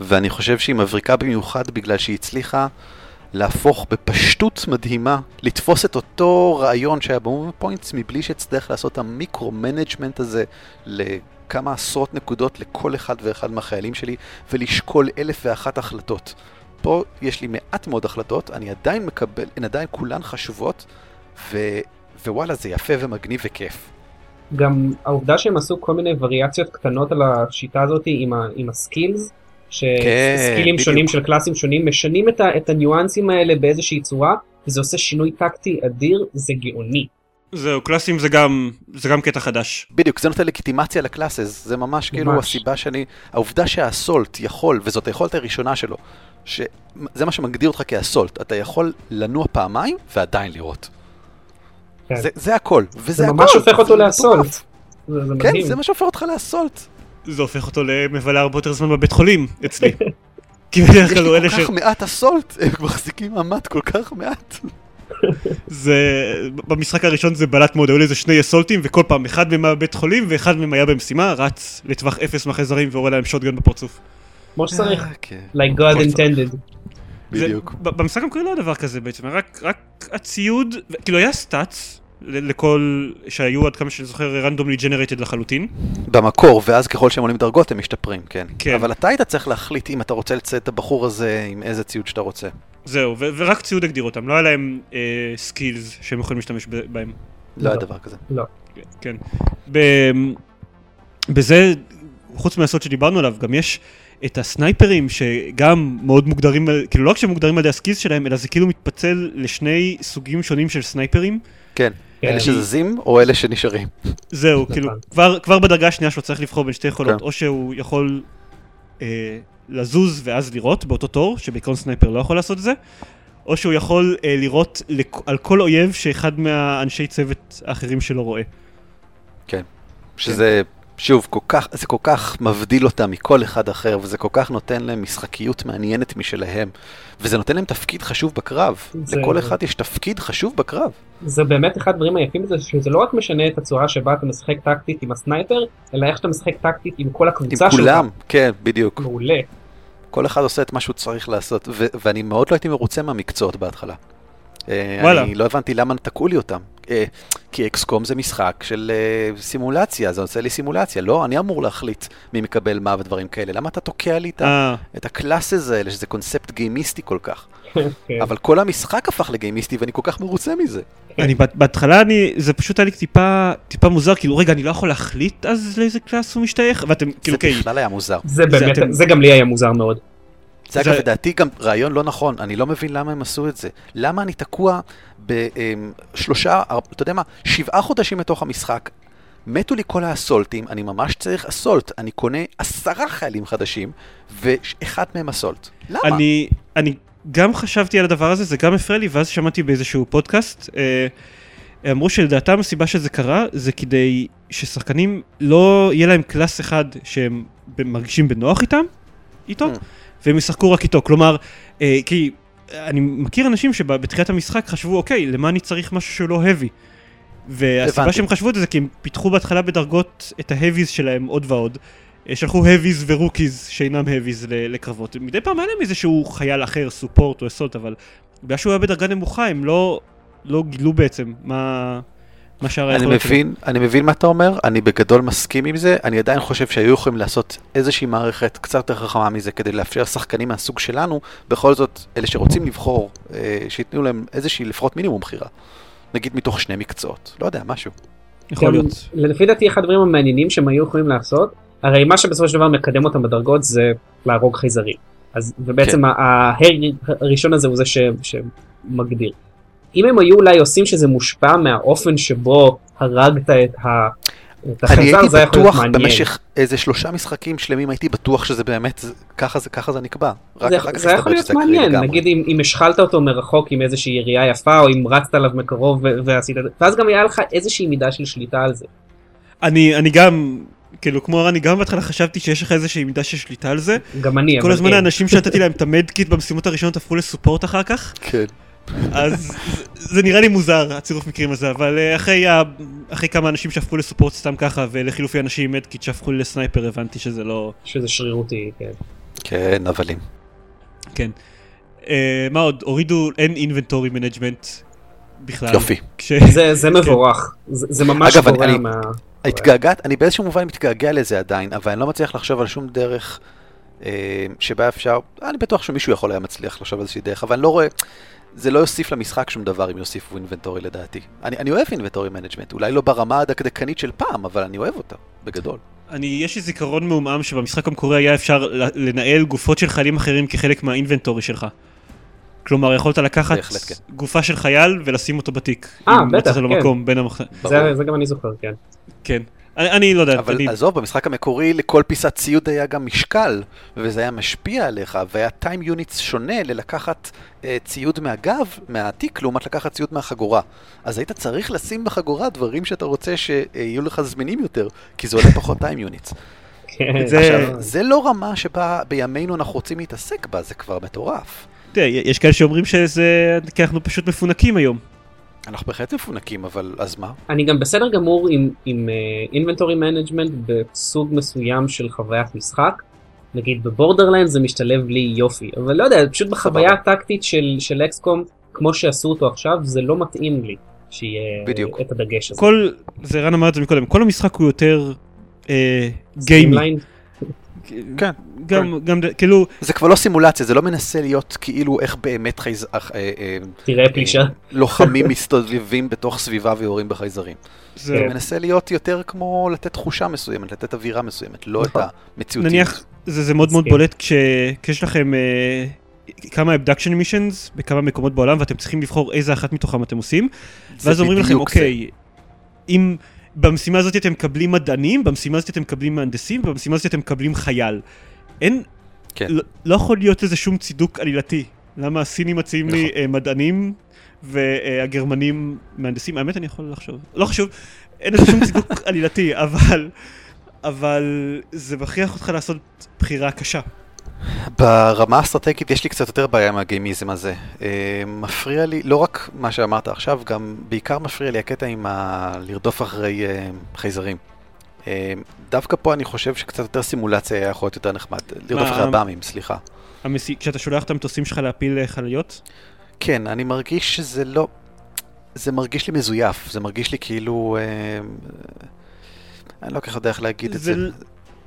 ואני חושב שהיא מבריקה במיוחד בגלל שהיא הצליחה להפוך בפשטות מדהימה, לתפוס את אותו רעיון שהיה ב movement points מבלי שאצטרך לעשות את ה micro-management הזה לכמה עשרות נקודות לכל אחד ואחד מהחיילים שלי, ולשקול אלף ואחת החלטות. פה יש לי מעט מאוד החלטות, אני עדיין מקבל, הן עדיין כולן חשובות, ו... ווואלה זה יפה ומגניב וכיף. גם העובדה שהם עשו כל מיני וריאציות קטנות על השיטה הזאת עם, ה, עם הסקילס, שסקילים בדיוק. שונים של קלאסים שונים משנים את, ה, את הניואנסים האלה באיזושהי צורה, וזה עושה שינוי טקטי אדיר, זה גאוני. זהו, קלאסים זה גם, זה גם קטע חדש. בדיוק, זה נותן לגיטימציה לקלאסס, זה ממש כאילו ממש. הסיבה שאני, העובדה שהאסולט יכול, וזאת היכולת הראשונה שלו, שזה מה שמגדיר אותך כאסולט, אתה יכול לנוע פעמיים ועדיין לראות. כן. זה, זה הכל, וזה זה הכל. ממש הופך אותו זה לאסולט. זה, זה כן, מדהים. זה מה שהופך אותך לאסולט. זה הופך אותו למבלה הרבה יותר זמן בבית חולים, אצלי. כי בדרך יש כלל הוא לי אלה כל ש... כך מעט אסולט, הם מחזיקים מעמד כל כך מעט. זה, במשחק הראשון זה בלט מאוד, היו לזה שני אסולטים, וכל פעם אחד מהם היה בבית חולים, ואחד מהם היה במשימה, רץ לטווח אפס מהחייזרים ויורה להם שוטגן בפרצוף. כמו שצריך. אה, כן, like God intended. בדיוק. במשחק המקורי לא היה דבר כזה בעצם, רק, רק הציוד, כאילו היה סטאצ לכל, שהיו עד כמה שאני זוכר רנדומלי ג'נרייטד לחלוטין. במקור, ואז ככל שהם עולים דרגות הם משתפרים, כן. כן. אבל אתה היית צריך להחליט אם אתה רוצה לצאת את הבחור הזה עם איזה ציוד שאתה רוצה. זהו, ו- ורק ציוד הגדיר אותם, לא היה להם אה, skills שהם יכולים להשתמש ב- בהם. לא היה לא. דבר כזה. לא. כן. ב... בזה, חוץ מהסוד שדיברנו עליו, גם יש את הסנייפרים שגם מאוד מוגדרים, כאילו לא רק שהם מוגדרים על ידי ה skills שלהם, אלא זה כאילו מתפצל לשני סוגים שונים של סנייפרים. כן. כן. אלה שזזים או אלה שנשארים. זהו, נכון. כאילו, כבר, כבר בדרגה השנייה שלו צריך לבחור בין שתי יכולות, כן. או שהוא יכול אה, לזוז ואז לירות באותו תור, שבעיקרון סנייפר לא יכול לעשות את זה, או שהוא יכול אה, לירות לכ- על כל אויב שאחד מהאנשי צוות האחרים שלו רואה. שזה, שוב, כל כך, זה כל כך מבדיל אותם מכל אחד אחר, וזה כל כך נותן להם משחקיות מעניינת משלהם, וזה נותן להם תפקיד חשוב בקרב. זה- לכל אחד יש תפקיד חשוב בקרב. זה באמת אחד הדברים היפים בזה, שזה לא רק משנה את הצורה שבה אתה משחק טקטית עם הסנייפר, אלא איך שאתה משחק טקטית עם כל עם הקבוצה שלך. כולם, כן, בדיוק. מעולה. כל אחד עושה את מה שהוא צריך לעשות, ו- ואני מאוד לא הייתי מרוצה מהמקצועות בהתחלה. אה, וואלה. אני לא הבנתי למה תקעו לי אותם. אה, כי אקסקום זה משחק של אה, סימולציה, זה עושה לי סימולציה. לא, אני אמור להחליט מי מקבל מה ודברים כאלה. למה אתה תוקע לי את אה, את הקלאסס האלה, שזה קונספט גיימיסטי כל כך? כן. אבל כל המשחק הפך לגיימיסטי ואני כל כך מרוצה מזה. אני בהתחלה אני, זה פשוט היה לי טיפה, טיפה מוזר, כאילו רגע אני לא יכול להחליט אז לאיזה קלאס הוא משתייך, ואתם זה כאילו אוקיי, בכלל היה מוזר. זה באמת, אתם- זה גם לי היה מוזר מאוד. זה אגב זה- לדעתי גם רעיון לא נכון, אני לא מבין למה הם עשו את זה. למה אני תקוע בשלושה, אתה יודע מה, שבעה חודשים מתוך המשחק, מתו לי כל האסולטים, אני ממש צריך אסולט, אני קונה עשרה חיילים חדשים, ואחד מהם אסולט. למה? אני, אני גם חשבתי על הדבר הזה, זה גם הפריע לי, ואז שמעתי באיזשהו פודקאסט, אה, אמרו שלדעתם הסיבה שזה קרה, זה כדי ששחקנים לא יהיה להם קלאס אחד שהם מרגישים בנוח איתם, איתו, Mm. והם ישחקו רק איתו. כלומר, אה, כי אני מכיר אנשים שבתחילת המשחק חשבו, אוקיי, למה אני צריך משהו שהוא לא heavy? והסיבה הבנתי. שהם חשבו את זה, כי הם פיתחו בהתחלה בדרגות את ההביז שלהם עוד ועוד. אה, שלחו הביז ורוקיז שאינם הביז לקרבות. מדי פעם היה להם איזשהו חייל אחר, סופורט או אסולט, אבל בגלל שהוא היה בדרגה נמוכה, הם לא, לא גילו בעצם מה, מה שאר אני היכולות שלו. מבין, אני מבין מה אתה אומר, אני בגדול מסכים עם זה, אני עדיין חושב שהיו יכולים לעשות איזושהי מערכת קצת יותר חכמה מזה כדי לאפשר שחקנים מהסוג שלנו, בכל זאת, אלה שרוצים לבחור, אה, שייתנו להם איזושהי לפחות מינימום בחירה. נגיד מתוך שני מקצועות, לא יודע, משהו. יכול להיות. לפי דעתי אחד הדברים המעניינים שהם היו יכולים לעשות, הרי מה שבסופו של דבר מקדם אותם בדרגות זה להרוג חייזרים. אז ובעצם כן. ההרג הראשון הזה הוא זה ש, שמגדיר. אם הם היו אולי עושים שזה מושפע מהאופן שבו הרגת את, ה, את אני הייתי בטוח. במשך איזה שלושה משחקים שלמים, הייתי בטוח שזה באמת, ככה זה, ככה זה נקבע. רק זה, זה יכול להיות מעניין. נגיד אם, אם השחלת אותו מרחוק עם איזושהי ירייה יפה, או אם רצת עליו מקרוב ועשית את זה, ואז גם היה לך איזושהי מידה של שליטה על זה. אני, אני גם, כאילו כמו אני גם בהתחלה חשבתי שיש לך איזושהי מידה של שליטה על זה. גם אני, כל הזמן כן. האנשים שנתתי להם את ה medkit במשימות הראשונות הפכו ל support אחר כך, כן. אז זה- נראה לי מוזר הצירוף מקרים הזה, אבל אה, אחרי, ה- אחרי כמה אנשים שהפכו ל support סתם ככה, ולחילופי אנשים עם medkit שהפכו ל sniper, הבנתי שזה לא... שזה שרירותי, כן. כן, נבלים. כן. אה, מה עוד? הורידו, אין inventory management בכלל. יופי. כש... זה, זה מבורך, זה, זה ממש אגב, גורע אני- מה... התגעגעת, אני באיזשהו מובן מתגעגע לזה עדיין, אבל אני לא מצליח לחשוב על שום דרך אה, שבה אפשר, אני בטוח שמישהו יכול היה מצליח לחשוב על איזושהי דרך, אבל אני לא רואה, זה לא יוסיף למשחק שום דבר אם יוסיפו inventory לדעתי. אני, אני אוהב inventory management, אולי לא ברמה הדקדקנית של פעם, אבל אני אוהב אותה, בגדול. אני, יש לי זיכרון מעומעם שבמשחק המקורי היה אפשר לנהל גופות של חיילים אחרים כחלק מה inventory שלך. כלומר, יכולת לקחת בהחלט כן. גופה של חייל ולשים אותו בתיק. אה, אם בטח, מצאת לו כן. מקום בין המח... ברור. זה, זה גם אני זוכר, כן. כן. אני, אני לא יודע, אבל אני... עזוב, במשחק המקורי לכל פיסת ציוד היה גם משקל, וזה היה משפיע עליך, והיה טיים יוניטס שונה ללקחת אה, ציוד מהגב, מהתיק, לעומת לקחת ציוד מהחגורה. אז היית צריך לשים בחגורה דברים שאתה רוצה שיהיו לך זמינים יותר, כי זה עולה פחות טיים יוניטס. כן. זה- עכשיו, זה לא רמה שבה בימינו אנחנו רוצים להתעסק בה, זה כבר מטורף. תראה, יש כאלה שאומרים שזה, כי אנחנו פשוט מפונקים היום. אנחנו בהחלט מפונקים, אבל אז מה? אני גם בסדר גמור עם, עם inventory management בסוג מסוים של חוויית משחק. נגיד בבורדרלנד זה משתלב לי יופי, אבל לא יודע, פשוט בחוויה הטקטית של, של אקסקום, כמו שעשו אותו עכשיו, זה לא מתאים לי שיהיה בדיוק. את הדגש הזה. כל, זה רן אמר את זה מקודם, כל המשחק הוא יותר אה, גיימי. כן. גם, גם, ד- כאילו, זה כבר לא סימולציה, זה לא מנסה להיות כאילו איך באמת חייז... אה, אה, אה, תראה פלישה. לוחמים מסתובבים בתוך סביבה ויורים בחייזרים. זה, זה מנסה להיות יותר כמו לתת תחושה מסוימת, לתת אווירה מסוימת, לא את נכון. המציאותיות. נניח, זה, זה מאוד מאוד. בולט כש, כשיש לכם אה, כמה abduction missions בכמה מקומות בעולם ואתם צריכים לבחור איזה אחת מתוכם אתם עושים, ואז אומרים לכם. אוקיי, אם במשימה הזאת אתם מקבלים מדענים, במשימה הזאת אתם מקבלים מהנדסים, במשימה הזאת אתם מקבלים חייל. אין, כן. לא, לא יכול להיות לזה שום צידוק עלילתי. למה הסינים מציעים לי נכון. אה, מדענים והגרמנים מהנדסים? האמת אני יכול לחשוב. לא חשוב, אין לזה שום צידוק עלילתי, אבל, אבל זה מכריח אותך לעשות בחירה קשה. ברמה האסטרטגית יש לי קצת יותר בעיה עם הגיימיזם הזה. אה, מפריע לי, לא רק מה שאמרת עכשיו, גם בעיקר מפריע לי הקטע עם ה... לרדוף אחרי אה, חייזרים. אה, דווקא פה אני חושב שקצת יותר סימולציה היה יכול להיות יותר נחמד. לרדוף? אחרי הבאמים, סליחה. כשאתה שולח את המטוסים שלך להפיל חלליות, כן, אני מרגיש שזה לא... זה מרגיש לי מזויף, זה מרגיש לי כאילו... אה, אני לא כל כך יודע איך להגיד את זה,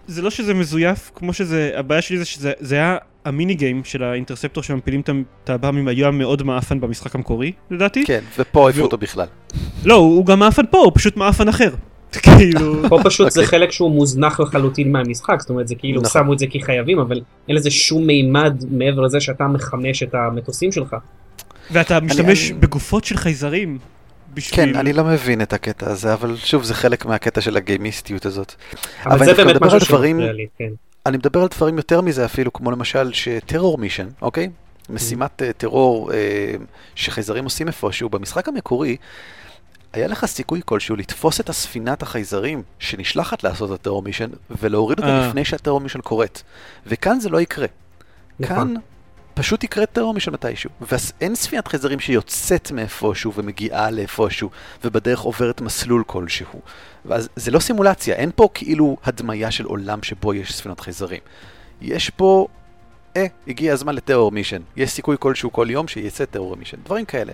זה. לא שזה מזויף, כמו שזה, הבעיה שלי זה שזה זה היה המיני גיים של האינטרספטור שמפילים את הבאמים היה מאוד מעפן במשחק המקורי, לדעתי. כן, ופה העיפו אותו בכלל. לא, הוא גם מעפן פה, הוא פשוט מעפן אחר. כאילו, פה פשוט זה אוקיי. חלק שהוא מוזנח לחלוטין מהמשחק, זאת אומרת זה כאילו נכון. שמו את זה כי חייבים, אבל אין לזה שום מימד מעבר לזה שאתה מחמש את המטוסים שלך. ואתה משתמש בגופות של חייזרים. בשביל... כן, אני לא מבין את הקטע הזה, אבל שוב, זה חלק מהקטע של הגיימיסטיות הזאת. אבל אבל זה אני באמת מדבר משהו על דברים- שמפריע לי, כן. אני מדבר על דברים יותר מזה אפילו, כמו למשל שטרור מישן, אוקיי? משימת אה, טרור אה, שחייזרים עושים איפשהו. במשחק המקורי, היה לך סיכוי כלשהו לתפוס את הספינת החייזרים שנשלחת לעשות את הטרור מישן, ולהוריד אותה אה. לפני שהטרור מישן קורית. וכאן זה לא יקרה. כאן נכון. פשוט יקרה טרור מישן מתישהו. ואין ספינת חייזרים שיוצאת מאיפשהו ומגיעה לאיפשהו, ובדרך עוברת מסלול כלשהו. ואז זה לא סימולציה, אין פה כאילו הדמיה של עולם שבו יש ספינות חייזרים. יש פה, אה, הגיע הזמן לטרור מישן. יש סיכוי כלשהו כל יום שיצא טרור מישן. דברים כאלה.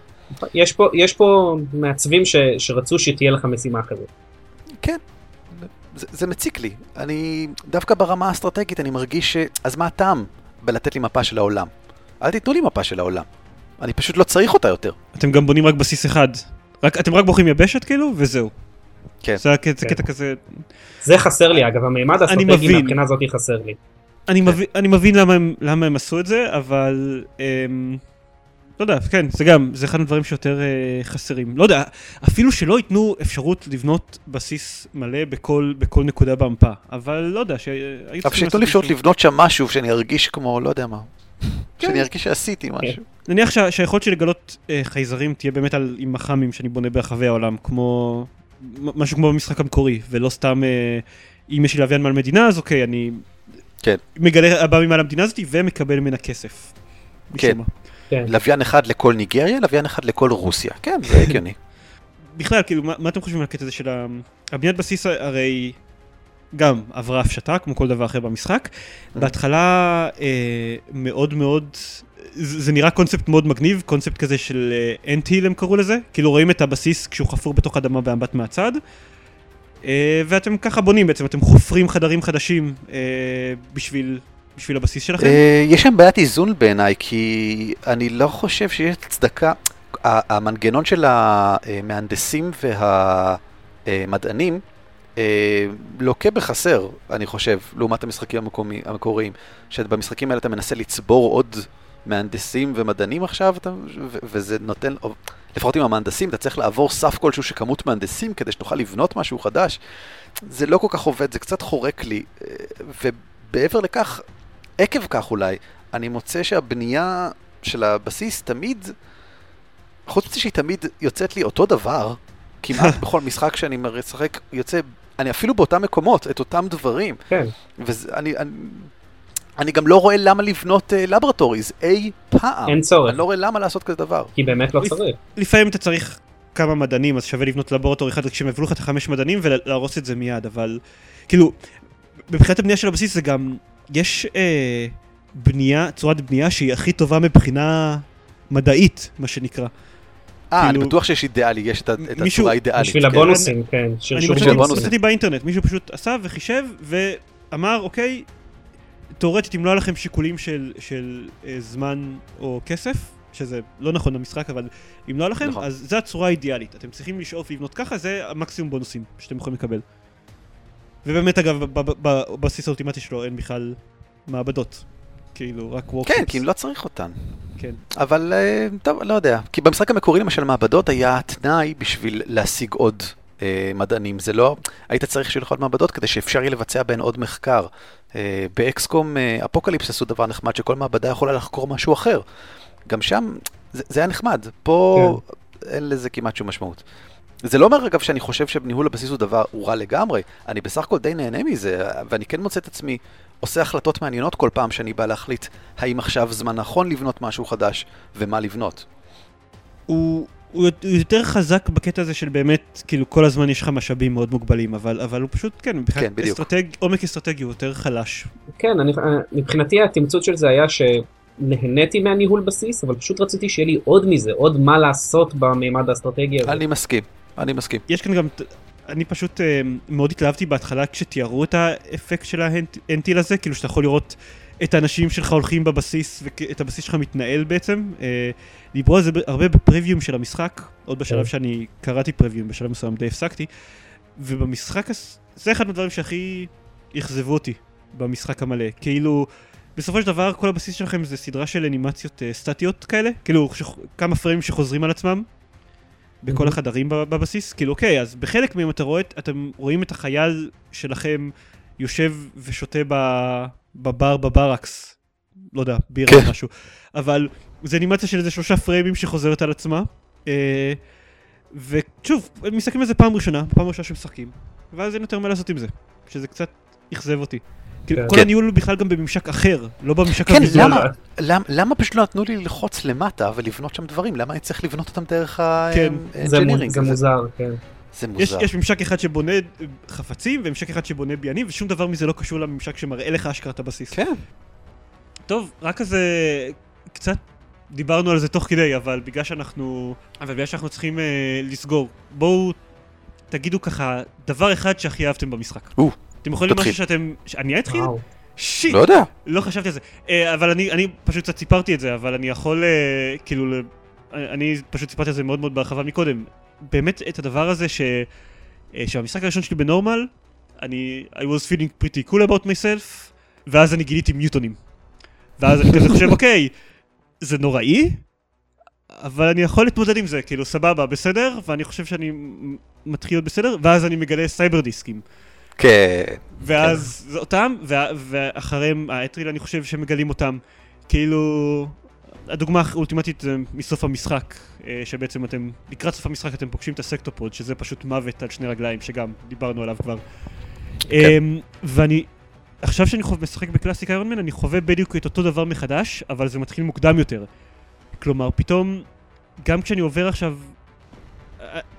יש פה, יש פה מעצבים ש, שרצו שתהיה לך משימה כזאת. כן, זה, זה מציק לי. אני, דווקא ברמה האסטרטגית אני מרגיש ש... אז מה הטעם בלתת לי מפה של העולם? אל תיתנו לי מפה של העולם. אני פשוט לא צריך אותה יותר. אתם גם בונים רק בסיס אחד. רק, אתם רק בוחרים יבשת כאילו, וזהו. כן. זה הקטע, כן. קטע כזה... זה חסר לי אגב, המימד האסטרטגי מבין. מהבחינה הזאת חסר לי. אני מבין, אני מבין למה, הם, למה הם עשו את זה, אבל... אמ, לא יודע, כן, זה גם, זה אחד הדברים שיותר אה, חסרים. לא יודע, אפילו שלא ייתנו אפשרות לבנות בסיס מלא בכל, בכל נקודה במפה, אבל לא יודע, שהיו אבל שייתנו לי אפשרות לבנות שם משהו שאני ארגיש כמו, לא יודע מה. כן. שאני ארגיש שעשיתי משהו. נניח שה, שהיכולת שלי לגלות אה, חייזרים תהיה באמת על, עם מח"מים שאני בונה ברחבי העולם, כמו... משהו כמו במשחק המקורי, ולא סתם... אה, אם יש לי לוויין מעל מדינה, אז אוקיי, אני... כן. מגלה הבא ממעל המדינה הזאת ומקבל ממנה כסף. כן. כן. לוויין אחד לכל ניגריה, לוויין אחד לכל רוסיה. כן, זה הגיוני. בכלל, כאילו, מה, מה אתם חושבים על הקטע הזה של ה- הבניית בסיס הרי גם עברה הפשטה, כמו כל דבר אחר במשחק. בהתחלה אה, מאוד מאוד, זה, זה נראה קונספט מאוד מגניב, קונספט כזה של אנטיל הם קראו לזה, כאילו רואים את הבסיס כשהוא חפור בתוך אדמה באמבט מהצד. אה, ואתם ככה בונים בעצם, אתם חופרים חדרים חדשים אה, בשביל, בשביל הבסיס שלכם. אה, יש שם בעיית איזון בעיניי, כי אני לא חושב שיש הצדקה. המנגנון של המהנדסים והמדענים אה, לוקה בחסר, אני חושב, לעומת המשחקים המקומי- המקוריים. שבמשחקים האלה אתה מנסה לצבור עוד מהנדסים ומדענים עכשיו, אתה, ו- וזה נותן, או- לפחות עם המהנדסים, אתה צריך לעבור סף כלשהו של כמות מהנדסים כדי שתוכל לבנות משהו חדש. זה לא כל כך עובד, זה קצת חורק לי. אה, ומעבר לכך, עקב כך אולי, אני מוצא שהבנייה של הבסיס תמיד, חוץ מזה שהיא תמיד יוצאת לי אותו דבר, כמעט בכל משחק שאני משחק, יוצא, אני אפילו באותם מקומות, את אותם דברים. כן. ואני, אני, אני גם לא רואה למה לבנות לבורטוריז אי פעם. אין צורך. אני לא רואה למה לעשות כזה דבר. כי באמת לא לפ- צריך. לפעמים אתה צריך כמה מדענים, אז שווה לבנות לבורטור אחד כשהם יביאו לך את החמש מדענים ולהרוס את זה מיד, אבל כאילו, מבחינת הבנייה של הבסיס זה גם, יש אה, בנייה, צורת בנייה שהיא הכי טובה מבחינה מדעית, מה שנקרא. אה, אני כאילו- בטוח שיש אידיאלי, יש את ה- את מישהו- הצורה האידיאלית. בשביל כן. הבונוסים, כן. אני מצאתי הבונוסים. מצאתי באינטרנט, מישהו פשוט עשה וחישב ואמר, אוקיי, תאורטית אם לא היה לכם שיקולים של, של אה, זמן או כסף, שזה לא נכון במשחק, אבל אם לא היה לכם, נכון. אז זו הצורה האידיאלית. אתם צריכים לשאוף לבנות ככה, זה המקסימום בונוסים שאתם יכולים לקבל. ובאמת אגב, ב- ב- ב- בבסיס האולטימטי שלו אין בכלל מעבדות. כאילו, רק וורקשיפס. כן, כי לא צריך אותן. כן. אבל אה, טוב, לא יודע. כי במשחק המקורי למשל מעבדות היה תנאי בשביל להשיג עוד אה, מדענים. זה לא, היית צריך שיהיו לך עוד מעבדות כדי שאפשר יהיה לבצע בהן עוד מחקר. אה, באקסקום אה, אפוקליפס עשו דבר נחמד שכל מעבדה יכולה לחקור משהו אחר. גם שם זה, זה היה נחמד, פה כן. אין לזה כמעט שום משמעות. זה לא אומר אגב שאני חושב שניהול הבסיס הוא דבר, הוא רע לגמרי, אני בסך הכל די נהנה מזה, ואני כן מוצא את עצמי עושה החלטות מעניינות כל פעם שאני בא להחליט האם עכשיו זמן נכון לבנות משהו חדש ומה לבנות. הוא, הוא יות- הוא יותר חזק בקטע הזה של באמת, כאילו כל הזמן יש לך משאבים מאוד מוגבלים, אבל, אבל הוא פשוט, כן, מבחינת כן, בדיוק. אסטרטג, עומק אסטרטגי הוא יותר חלש. כן, אני, מבחינתי התמצות של זה היה שנהניתי מהניהול בסיס, אבל פשוט רציתי שיהיה לי עוד מזה, עוד מה לעשות במימד האסטרטגי הזה. אני מסכים, אני מסכים. יש כאן גם, אני פשוט אה, מאוד התלהבתי בהתחלה כשתיארו את האפקט של ה anthill הזה, כאילו שאתה יכול לראות את האנשים שלך הולכים בבסיס ואת הבסיס שלך מתנהל בעצם. אה, דיברו על זה הרבה בפרוויום של המשחק, עוד בשלב כן. שאני קראתי פרוויום, בשלב מסוים די הפסקתי, ובמשחק, זה אחד מהדברים שהכי אכזבו אותי במשחק המלא. כאילו, בסופו של דבר כל הבסיס שלכם זה סדרה של אנימציות אה, סטטיות כאלה, כאילו כמה פריימים שחוזרים על עצמם. בכל מהמם. החדרים בב- בבסיס, כאילו אוקיי, אז בחלק מהם אתה רואה, את- אתם רואים את החייל שלכם יושב ושותה בבר בברקס, לא יודע, בירה או כן. משהו, אבל זה אנימציה של איזה שלושה פריימים שחוזרת על עצמה, אה, ושוב, מסתכלים על זה פעם ראשונה, פעם ראשונה שמשחקים, ואז אין יותר מה לעשות עם זה, שזה קצת אכזב אותי. כאילו, כן. כל כן. הניהול הוא בכלל גם בממשק אחר, לא בממשק כן, הוויזואלי. למה, למה, למה פשוט לא נתנו לי ללחוץ למטה ולבנות שם דברים? למה אני צריך לבנות אותם דרך כן, זה, מוזר, כן. זה יש, מוזר. יש ממשק אחד שבונה אה, חפצים וממשק אחד שבונה בניינים ושום דבר מזה לא קשור לממשק שמראה לך אשכרה את הבסיס. כן, טוב, רק כזה קצת דיברנו על זה תוך כדי, אבל בגלל שאנחנו, אבל בגלל שאנחנו צריכים אה, לסגור, בואו תגידו ככה דבר אחד שהכי אהבתם במשחק. או, אתם יכולים. משהו שאתם, אני אתחיל? שיט, לא יודע. לא חשבתי על זה. אה, אבל אני, אני פשוט קצת סיפרתי את זה, אבל אני יכול, אה, כאילו, אני פשוט סיפרתי על זה מאוד מאוד בהרחבה מקודם. באמת, את הדבר הזה ש... אה, שהמשחק הראשון שלי בנורמל, אני, I was feeling pretty cool about myself, ואז אני גיליתי מיוטונים. ואז אני כזה חושב, אוקיי, זה נוראי, אבל אני יכול להתמודד עם זה, כאילו, סבבה, בסדר, ואני חושב שאני מתחיל להיות בסדר, ואז אני מגלה סייבר דיסקים. כן. ואז זה אותם, ואחריהם האטריל אני חושב שמגלים אותם. כאילו, הדוגמה האולטימטיבית זה מסוף המשחק, אה, שבעצם אתם, לקראת סוף המשחק אתם פוגשים את ה Sectopod, שזה פשוט מוות על שני רגליים, שגם דיברנו עליו כבר. אמ, ואני, עכשיו שאני חווה, משחק ב Classic Ironman, אני חווה בדיוק את אותו דבר מחדש, אבל זה מתחיל מוקדם יותר. כלומר, פתאום, גם כשאני עובר עכשיו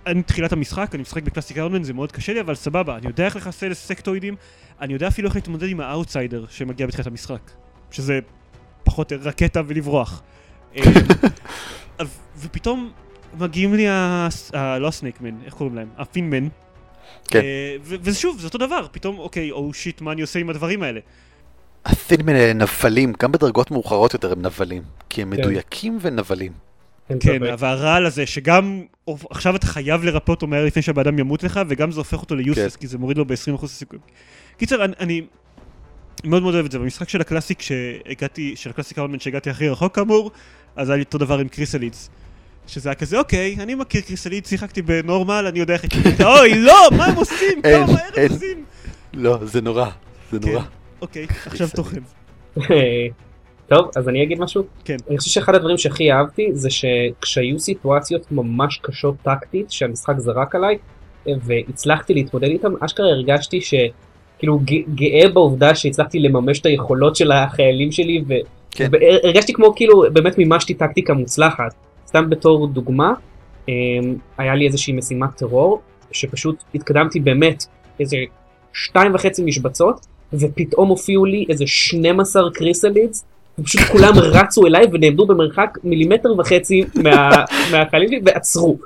אני תחילת המשחק, אני משחק ב Classic Ironman, זה מאוד קשה לי, אבל סבבה, אני יודע איך לחסל סקטואידים, אני יודע אפילו איך להתמודד עם האאוטסיידר שמגיע בתחילת המשחק, שזה פחות רקטה ולברוח. אה, ופתאום מגיעים לי, ה... לא הסנייקמן, איך קוראים להם? הפינמן. כן. אה, ושוב, זה אותו דבר, פתאום, אוקיי, או שיט, מה אני עושה עם הדברים האלה? התינמן האלה נבלים, גם בדרגות מאוחרות יותר הם נבלים. כי הם כן. מדויקים ונבלים. כן. והרעל הזה, שגם עכשיו אתה חייב לרפא אותו מהר לפני שהבן אדם ימות לך, וגם זה הופך אותו ליוסלס, כי זה מוריד לו ב-20% סיכוי. קיצר, אני, אני מאוד מאוד אוהב את זה. במשחק של ה Classic שהגעתי, של ה Classic Ironman שהגעתי הכי רחוק כאמור, אז היה לי אותו דבר עם Chryssalids. שזה היה כזה, אוקיי, אני מכיר Chryssalids, שיחקתי ב normal, אני יודע איך איתה, אוי, לא, מה הם עושים? אין, כמה מהר הם אין. עושים? לא, זה נורא. זה כן. נורא. אוקיי, עכשיו תוכן. טוב, אז אני אגיד משהו. כן. אני חושב שאחד הדברים שהכי אהבתי זה שכשהיו סיטואציות ממש קשות טקטית שהמשחק זרק עליי והצלחתי להתמודד איתם, אשכרה הרגשתי כאילו ג- גאה בעובדה שהצלחתי לממש את היכולות של החיילים שלי כן. והרגשתי כמו כאילו באמת מימשתי טקטיקה מוצלחת. סתם בתור דוגמה, אמ, היה לי איזושהי משימת טרור שפשוט התקדמתי באמת איזה שתיים וחצי משבצות ופתאום הופיעו לי איזה 12 קריסלידס ופשוט כולם רצו אליי ונעמדו במרחק מילימטר וחצי מה, מהחיילים שלי ועצרו.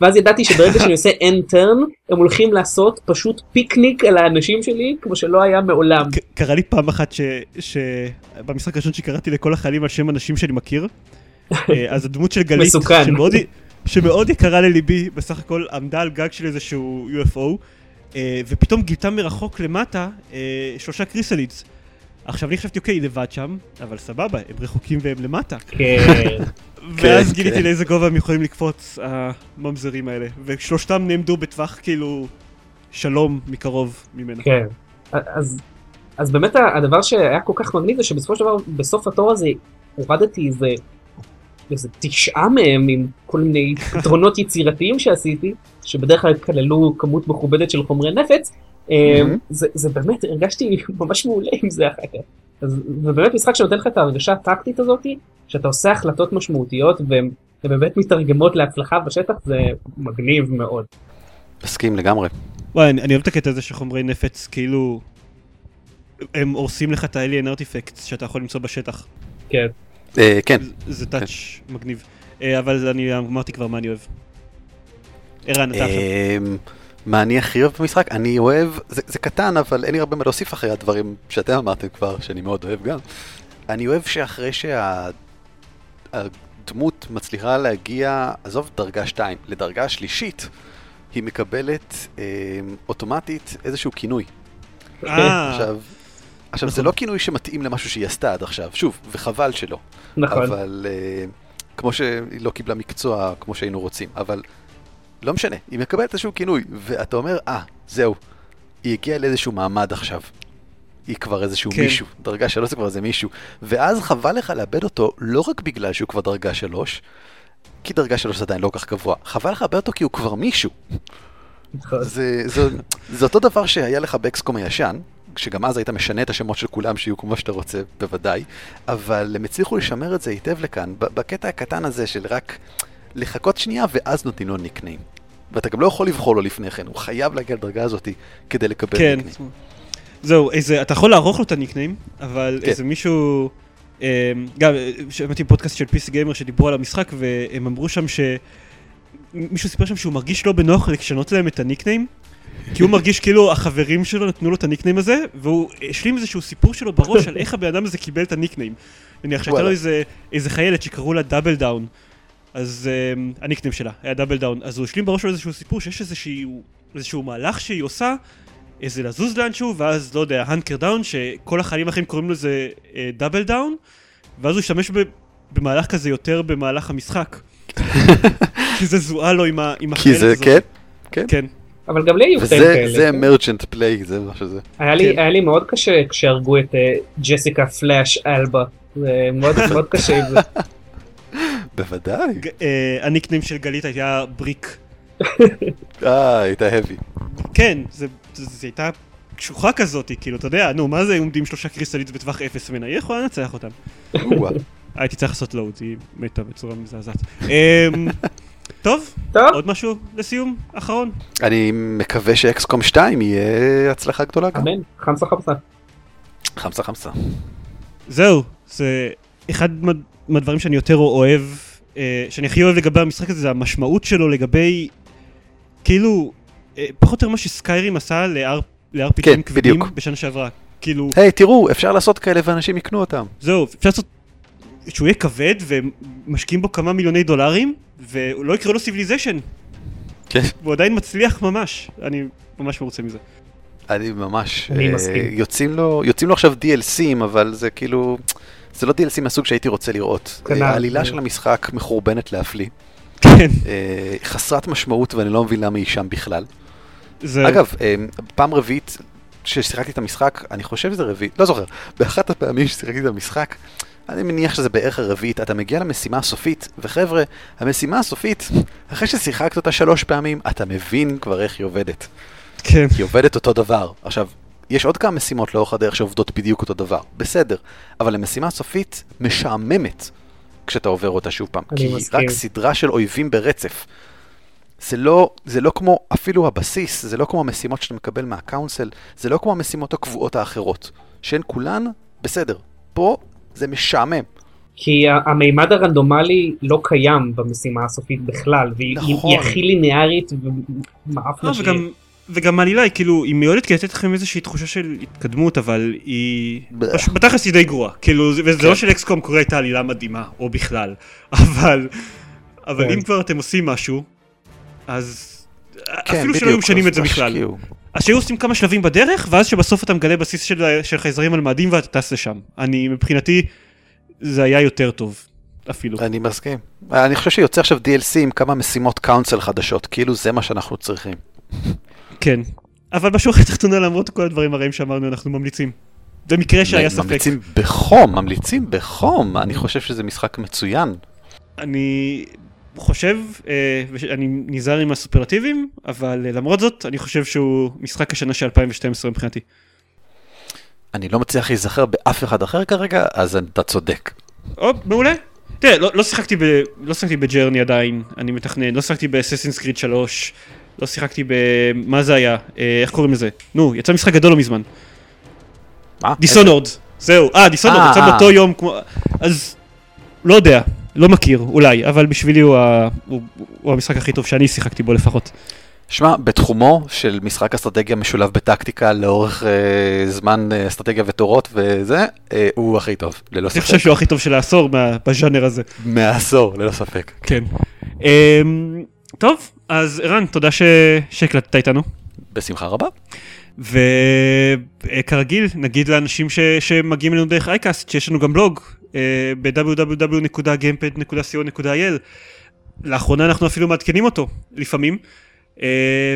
ואז ידעתי שברגע שאני עושה end turn הם הולכים לעשות פשוט פיקניק על האנשים שלי כמו שלא היה מעולם. קרה לי פעם אחת ש... שבמשחק הראשון שקראתי לכל החיילים על שם אנשים שאני מכיר, אה, אז הדמות של גלית, מסוכן. שמאוד, שמאוד יקרה לליבי, בסך הכל עמדה על גג של איזשהו UFO, אה, ופתאום גילתה מרחוק למטה אה, שלושה קריסלידס. עכשיו אני חשבתי, אוקיי, היא לבד שם, אבל סבבה, הם רחוקים והם למטה. כן. ואז כן. גיליתי לאיזה גובה הם יכולים לקפוץ, הממזרים האלה. ושלושתם נעמדו בטווח כאילו שלום מקרוב ממנה. כן. אז, אז באמת הדבר שהיה כל כך מגניב זה שבסופו של דבר בסוף התור הזה הורדתי איזה, איזה תשעה מהם עם כל מיני פתרונות יצירתיים שעשיתי שבדרך כלל כללו כמות מכובדת של חומרי נפץ. מהמם. זה, זה באמת הרגשתי ממש מעולה עם זה אחר כך. אז זה באמת משחק שנותן לך את ההרגשה הטקטית הזאת שאתה עושה החלטות משמעותיות והן הן באמת מתרגמות להצלחה בשטח זה מגניב מאוד. מסכים לגמרי. וואי, אני, אני אוהב את הקטע הזה שחומרי נפץ כאילו... הם הורסים לך את ה-alien artifacts שאתה יכול למצוא בשטח. כן. אה, כן, זה- טאץ' מגניב. אה, אבל אני אמרתי כבר מה אני אוהב. ערן, אתה עכשיו. מה אני הכי אוהב במשחק? אני אוהב, זה, זה קטן, אבל אין לי הרבה מה להוסיף אחרי הדברים שאתם אמרתם כבר, שאני מאוד אוהב גם. אני אוהב שאחרי שהדמות מצליחה להגיע, עזוב דרגה 2, לדרגה שלישית, היא מקבלת אמ, אוטומטית איזשהו כינוי. אה, עכשיו, עכשיו זה נכון. לא כינוי שמתאים למשהו שהיא עשתה עד עכשיו, שוב, וחבל שלא. נכון. אבל uh, כמו שהיא לא קיבלה מקצוע כמו שהיינו רוצים, אבל לא משנה, היא מקבלת איזשהו כינוי, ואתה אומר, אה, זהו, היא הגיעה לאיזשהו מעמד עכשיו. היא כבר איזשהו כן. מישהו, דרגה שלוש זה כבר איזה מישהו, ואז חבל לך לאבד אותו לא רק בגלל שהוא כבר דרגה שלוש, כי דרגה שלוש זה עדיין לא כל כך גבוה, חבל לך לאבד אותו כי הוא כבר מישהו. נכון. זה, זה, זה אותו דבר שהיה לך באקסקום הישן, שגם אז היית משנה את השמות של כולם שיהיו כמו שאתה רוצה, בוודאי, אבל הם הצליחו לשמר את זה היטב לכאן, בקטע הקטן הזה של רק לחכות שנייה ואז נותנים לו ניקניים. ואתה גם לא יכול לבחור לו לפני כן, הוא חייב להגיע לדרגה הזאת כדי לקבל כן. nickname. זהו, איזה, אתה יכול לערוך לו את ה nickname, אבל כן. איזה מישהו, אה, גם שמעתי פודקאסט של PC Gamer שדיברו על המשחק והם אמרו שם ש... מישהו סיפר שם שהוא מרגיש לא בנוח לשנות להם את ה nickname, כי הוא מרגיש כאילו החברים שלו נתנו לו את ה nickname הזה, והוא השלים איזשהו סיפור שלו בראש על איך הבן אדם הזה קיבל את הניקניים. נניח שהייתה לו. איזה, איזה חיילת שקראו לה Double Down, אז um, ה nickname שלה היה Double Down, אז הוא השלים בראש שלו איזשהו סיפור שיש איזשהו, איזשהו מהלך שהיא עושה, איזה לזוז לאנשהו, ואז לא יודע, hunker down, שכל החיילים האחרים קוראים לזה אה, Double Down, ואז הוא השתמש ב, במהלך כזה יותר במהלך המשחק. כי זה זוהה לו עם, ה, עם כי זה, הזאת. כן, כן. כן. אבל גם לי היו קטעים כאלה. זה emergent play, זה מה שזה. היה לי, כן. היה לי מאוד קשה כשהרגו את אה, ג'סיקה פלאש אלבה. זה מאוד מאוד קשה עם זה. בוודאי. אה, הניקניים של גלית היה בריק. אה, הייתה האבי. כן, זה, זה, זה הייתה קשוחה כזאת, כאילו, אתה יודע, נו, מה זה עומדים שלושה קריסטליץ בטווח אפס ממנה? היא יכולה לנצח אותם. הייתי צריך לעשות לואוד, היא מתה בצורה מזעזעת. אמ, טוב, טוב, עוד משהו לסיום? אחרון? אני מקווה שאקסקום 2 יהיה הצלחה גדולה גם. אמן, חמסה חמסה. חמסה חמסה. זהו, זה אחד מה- מהדברים שאני יותר אוהב, שאני הכי אוהב לגבי המשחק הזה, זה המשמעות שלו לגבי, כאילו, אה, פחות או יותר מה ש Skyrim עשה ל-RPGים כן, כבדים בדיוק. בשנה שעברה. כאילו, היי, תראו, אפשר לעשות כאלה ואנשים יקנו אותם. זהו, אפשר לעשות שהוא יהיה כבד ומשקיעים בו כמה מיליוני דולרים, ולא יקראו לו Civilization, כן. והוא עדיין מצליח ממש, אני ממש מרוצה מזה. אני ממש... אני אה, מסכים. יוצאים לו, יוצאים לו עכשיו DLCים, אבל זה כאילו... זה לא DLC מהסוג שהייתי רוצה לראות. כנ"ל. אה, העלילה של המשחק מחורבנת להפליא. כן, אה, חסרת משמעות ואני לא מבין למה היא שם בכלל. זה... אגב, אה, פעם רביעית ששיחקתי את המשחק, אני חושב שזה רביעית, לא זוכר, באחת הפעמים ששיחקתי את המשחק, אני מניח שזה בערך הרביעית, אתה מגיע למשימה הסופית, וחבר'ה, המשימה הסופית, אחרי ששיחקת אותה שלוש פעמים, אתה מבין כבר איך היא עובדת. כן. היא עובדת אותו דבר. עכשיו, יש עוד כמה משימות לאורך הדרך שעובדות בדיוק אותו דבר, בסדר, אבל המשימה הסופית משעממת כשאתה עובר אותה שוב פעם, כי מסכים. רק סדרה של אויבים ברצף. זה לא, זה לא כמו, אפילו הבסיס, זה לא כמו המשימות שאתה מקבל מהקאונסל, זה לא כמו המשימות הקבועות האחרות, שהן כולן בסדר. פה זה משעמם. כי המימד הרנדומלי לא קיים במשימה הסופית בכלל, והיא נכון. הכי ליניארית ומאפנה לא, שהיא. וגם, וגם העלילה היא כאילו, היא מיועדת כדי לתת לכם איזושהי תחושה של התקדמות, אבל היא... בתכלס היא די גרועה. כאילו, זה- וזה כן. לא שלאקסקום קורה הייתה עלילה מדהימה, או בכלל. אבל, אבל כן. אם כבר אתם עושים משהו, אז... כן, אפילו שלא היו משנים את זה בכלל. אז שהיו עושים כמה שלבים בדרך, ואז שבסוף אתה מגלה בסיס של, של חייזרים על מאדים ואתה טס לשם. אני, מבחינתי, זה היה יותר טוב, אפילו. אני מסכים. אני חושב שיוצא עכשיו DLC עם כמה משימות קאונסל חדשות, כאילו זה מה שאנחנו צריכים. כן. אבל בשורה התחתונה, למרות כל הדברים הרעים שאמרנו, אנחנו ממליצים. במקרה שהיה ספק. ממליצים בחום, ממליצים בחום. אני חושב שזה משחק מצוין. אני חושב, אה, אני נזהר עם הסופרלטיבים, אבל אה, למרות זאת, אני חושב שהוא משחק השנה של 2012 מבחינתי. אני לא מצליח להיזכר באף אחד אחר כרגע, אז אתה צודק. או, מעולה. תראה, לא, לא שיחקתי. לא שיחקתי ב Journey עדיין, אני מתכנן, לא שיחקתי ב Assassin's Creed 3, לא שיחקתי ב... מה זה היה? אה, איך קוראים לזה? נו, יצא משחק גדול לא מזמן. מה? Dishonored. זהו, אה, Dishonored, אה, יצא אה. באותו יום כמו... אז... לא יודע, לא מכיר, אולי, אבל בשבילי הוא, ה... הוא, הוא המשחק הכי טוב שאני שיחקתי בו לפחות. שמע, בתחומו של משחק אסטרטגיה משולב בטקטיקה לאורך אה, זמן אה, אסטרטגיה בתורות וזה, אה, הוא הכי טוב, ללא אני חושב ספק. שהוא הכי טוב של העשור מה- בז'אנר הזה. מעשור, ללא ספק. כן. אמ, טוב, אז ערן, תודה ש- שהקלטת איתנו. בשמחה רבה. וכרגיל, נגיד לאנשים ש... שמגיעים אלינו דרך אייקאסט, שיש לנו גם בלוג אה, ב-www.gamepad.co.il. לאחרונה אנחנו אפילו מעדכנים אותו, לפעמים. אה,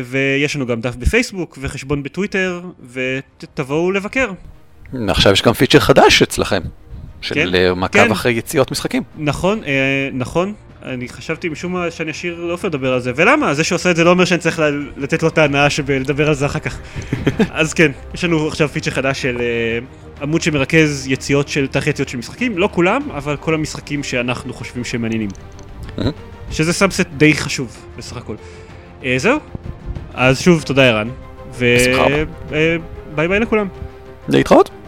ויש לנו גם דף בפייסבוק וחשבון בטוויטר, ותבואו לבקר. עכשיו יש גם פיצ'ר חדש אצלכם, של כן, אה, מעקב כן. אחרי יציאות משחקים. נכון, נכון. אני חשבתי משום מה שאני אשאיר לעופר לדבר על זה, ולמה? זה שעושה את זה לא אומר שאני צריך לתת לו את ההנאה שבלדבר על זה אחר כך. אז כן, יש לנו עכשיו פיצ'ר חדש של אה, עמוד שמרכז יציאות של, תאריך יציאות של משחקים, לא כולם, אבל כל המשחקים שאנחנו חושבים שהם מעניינים. Mhm. שזה subset די חשוב, בסך הכל. אה, זהו, אז שוב, תודה ערן. ו... אה, ביי ביי לכולם. להתראות.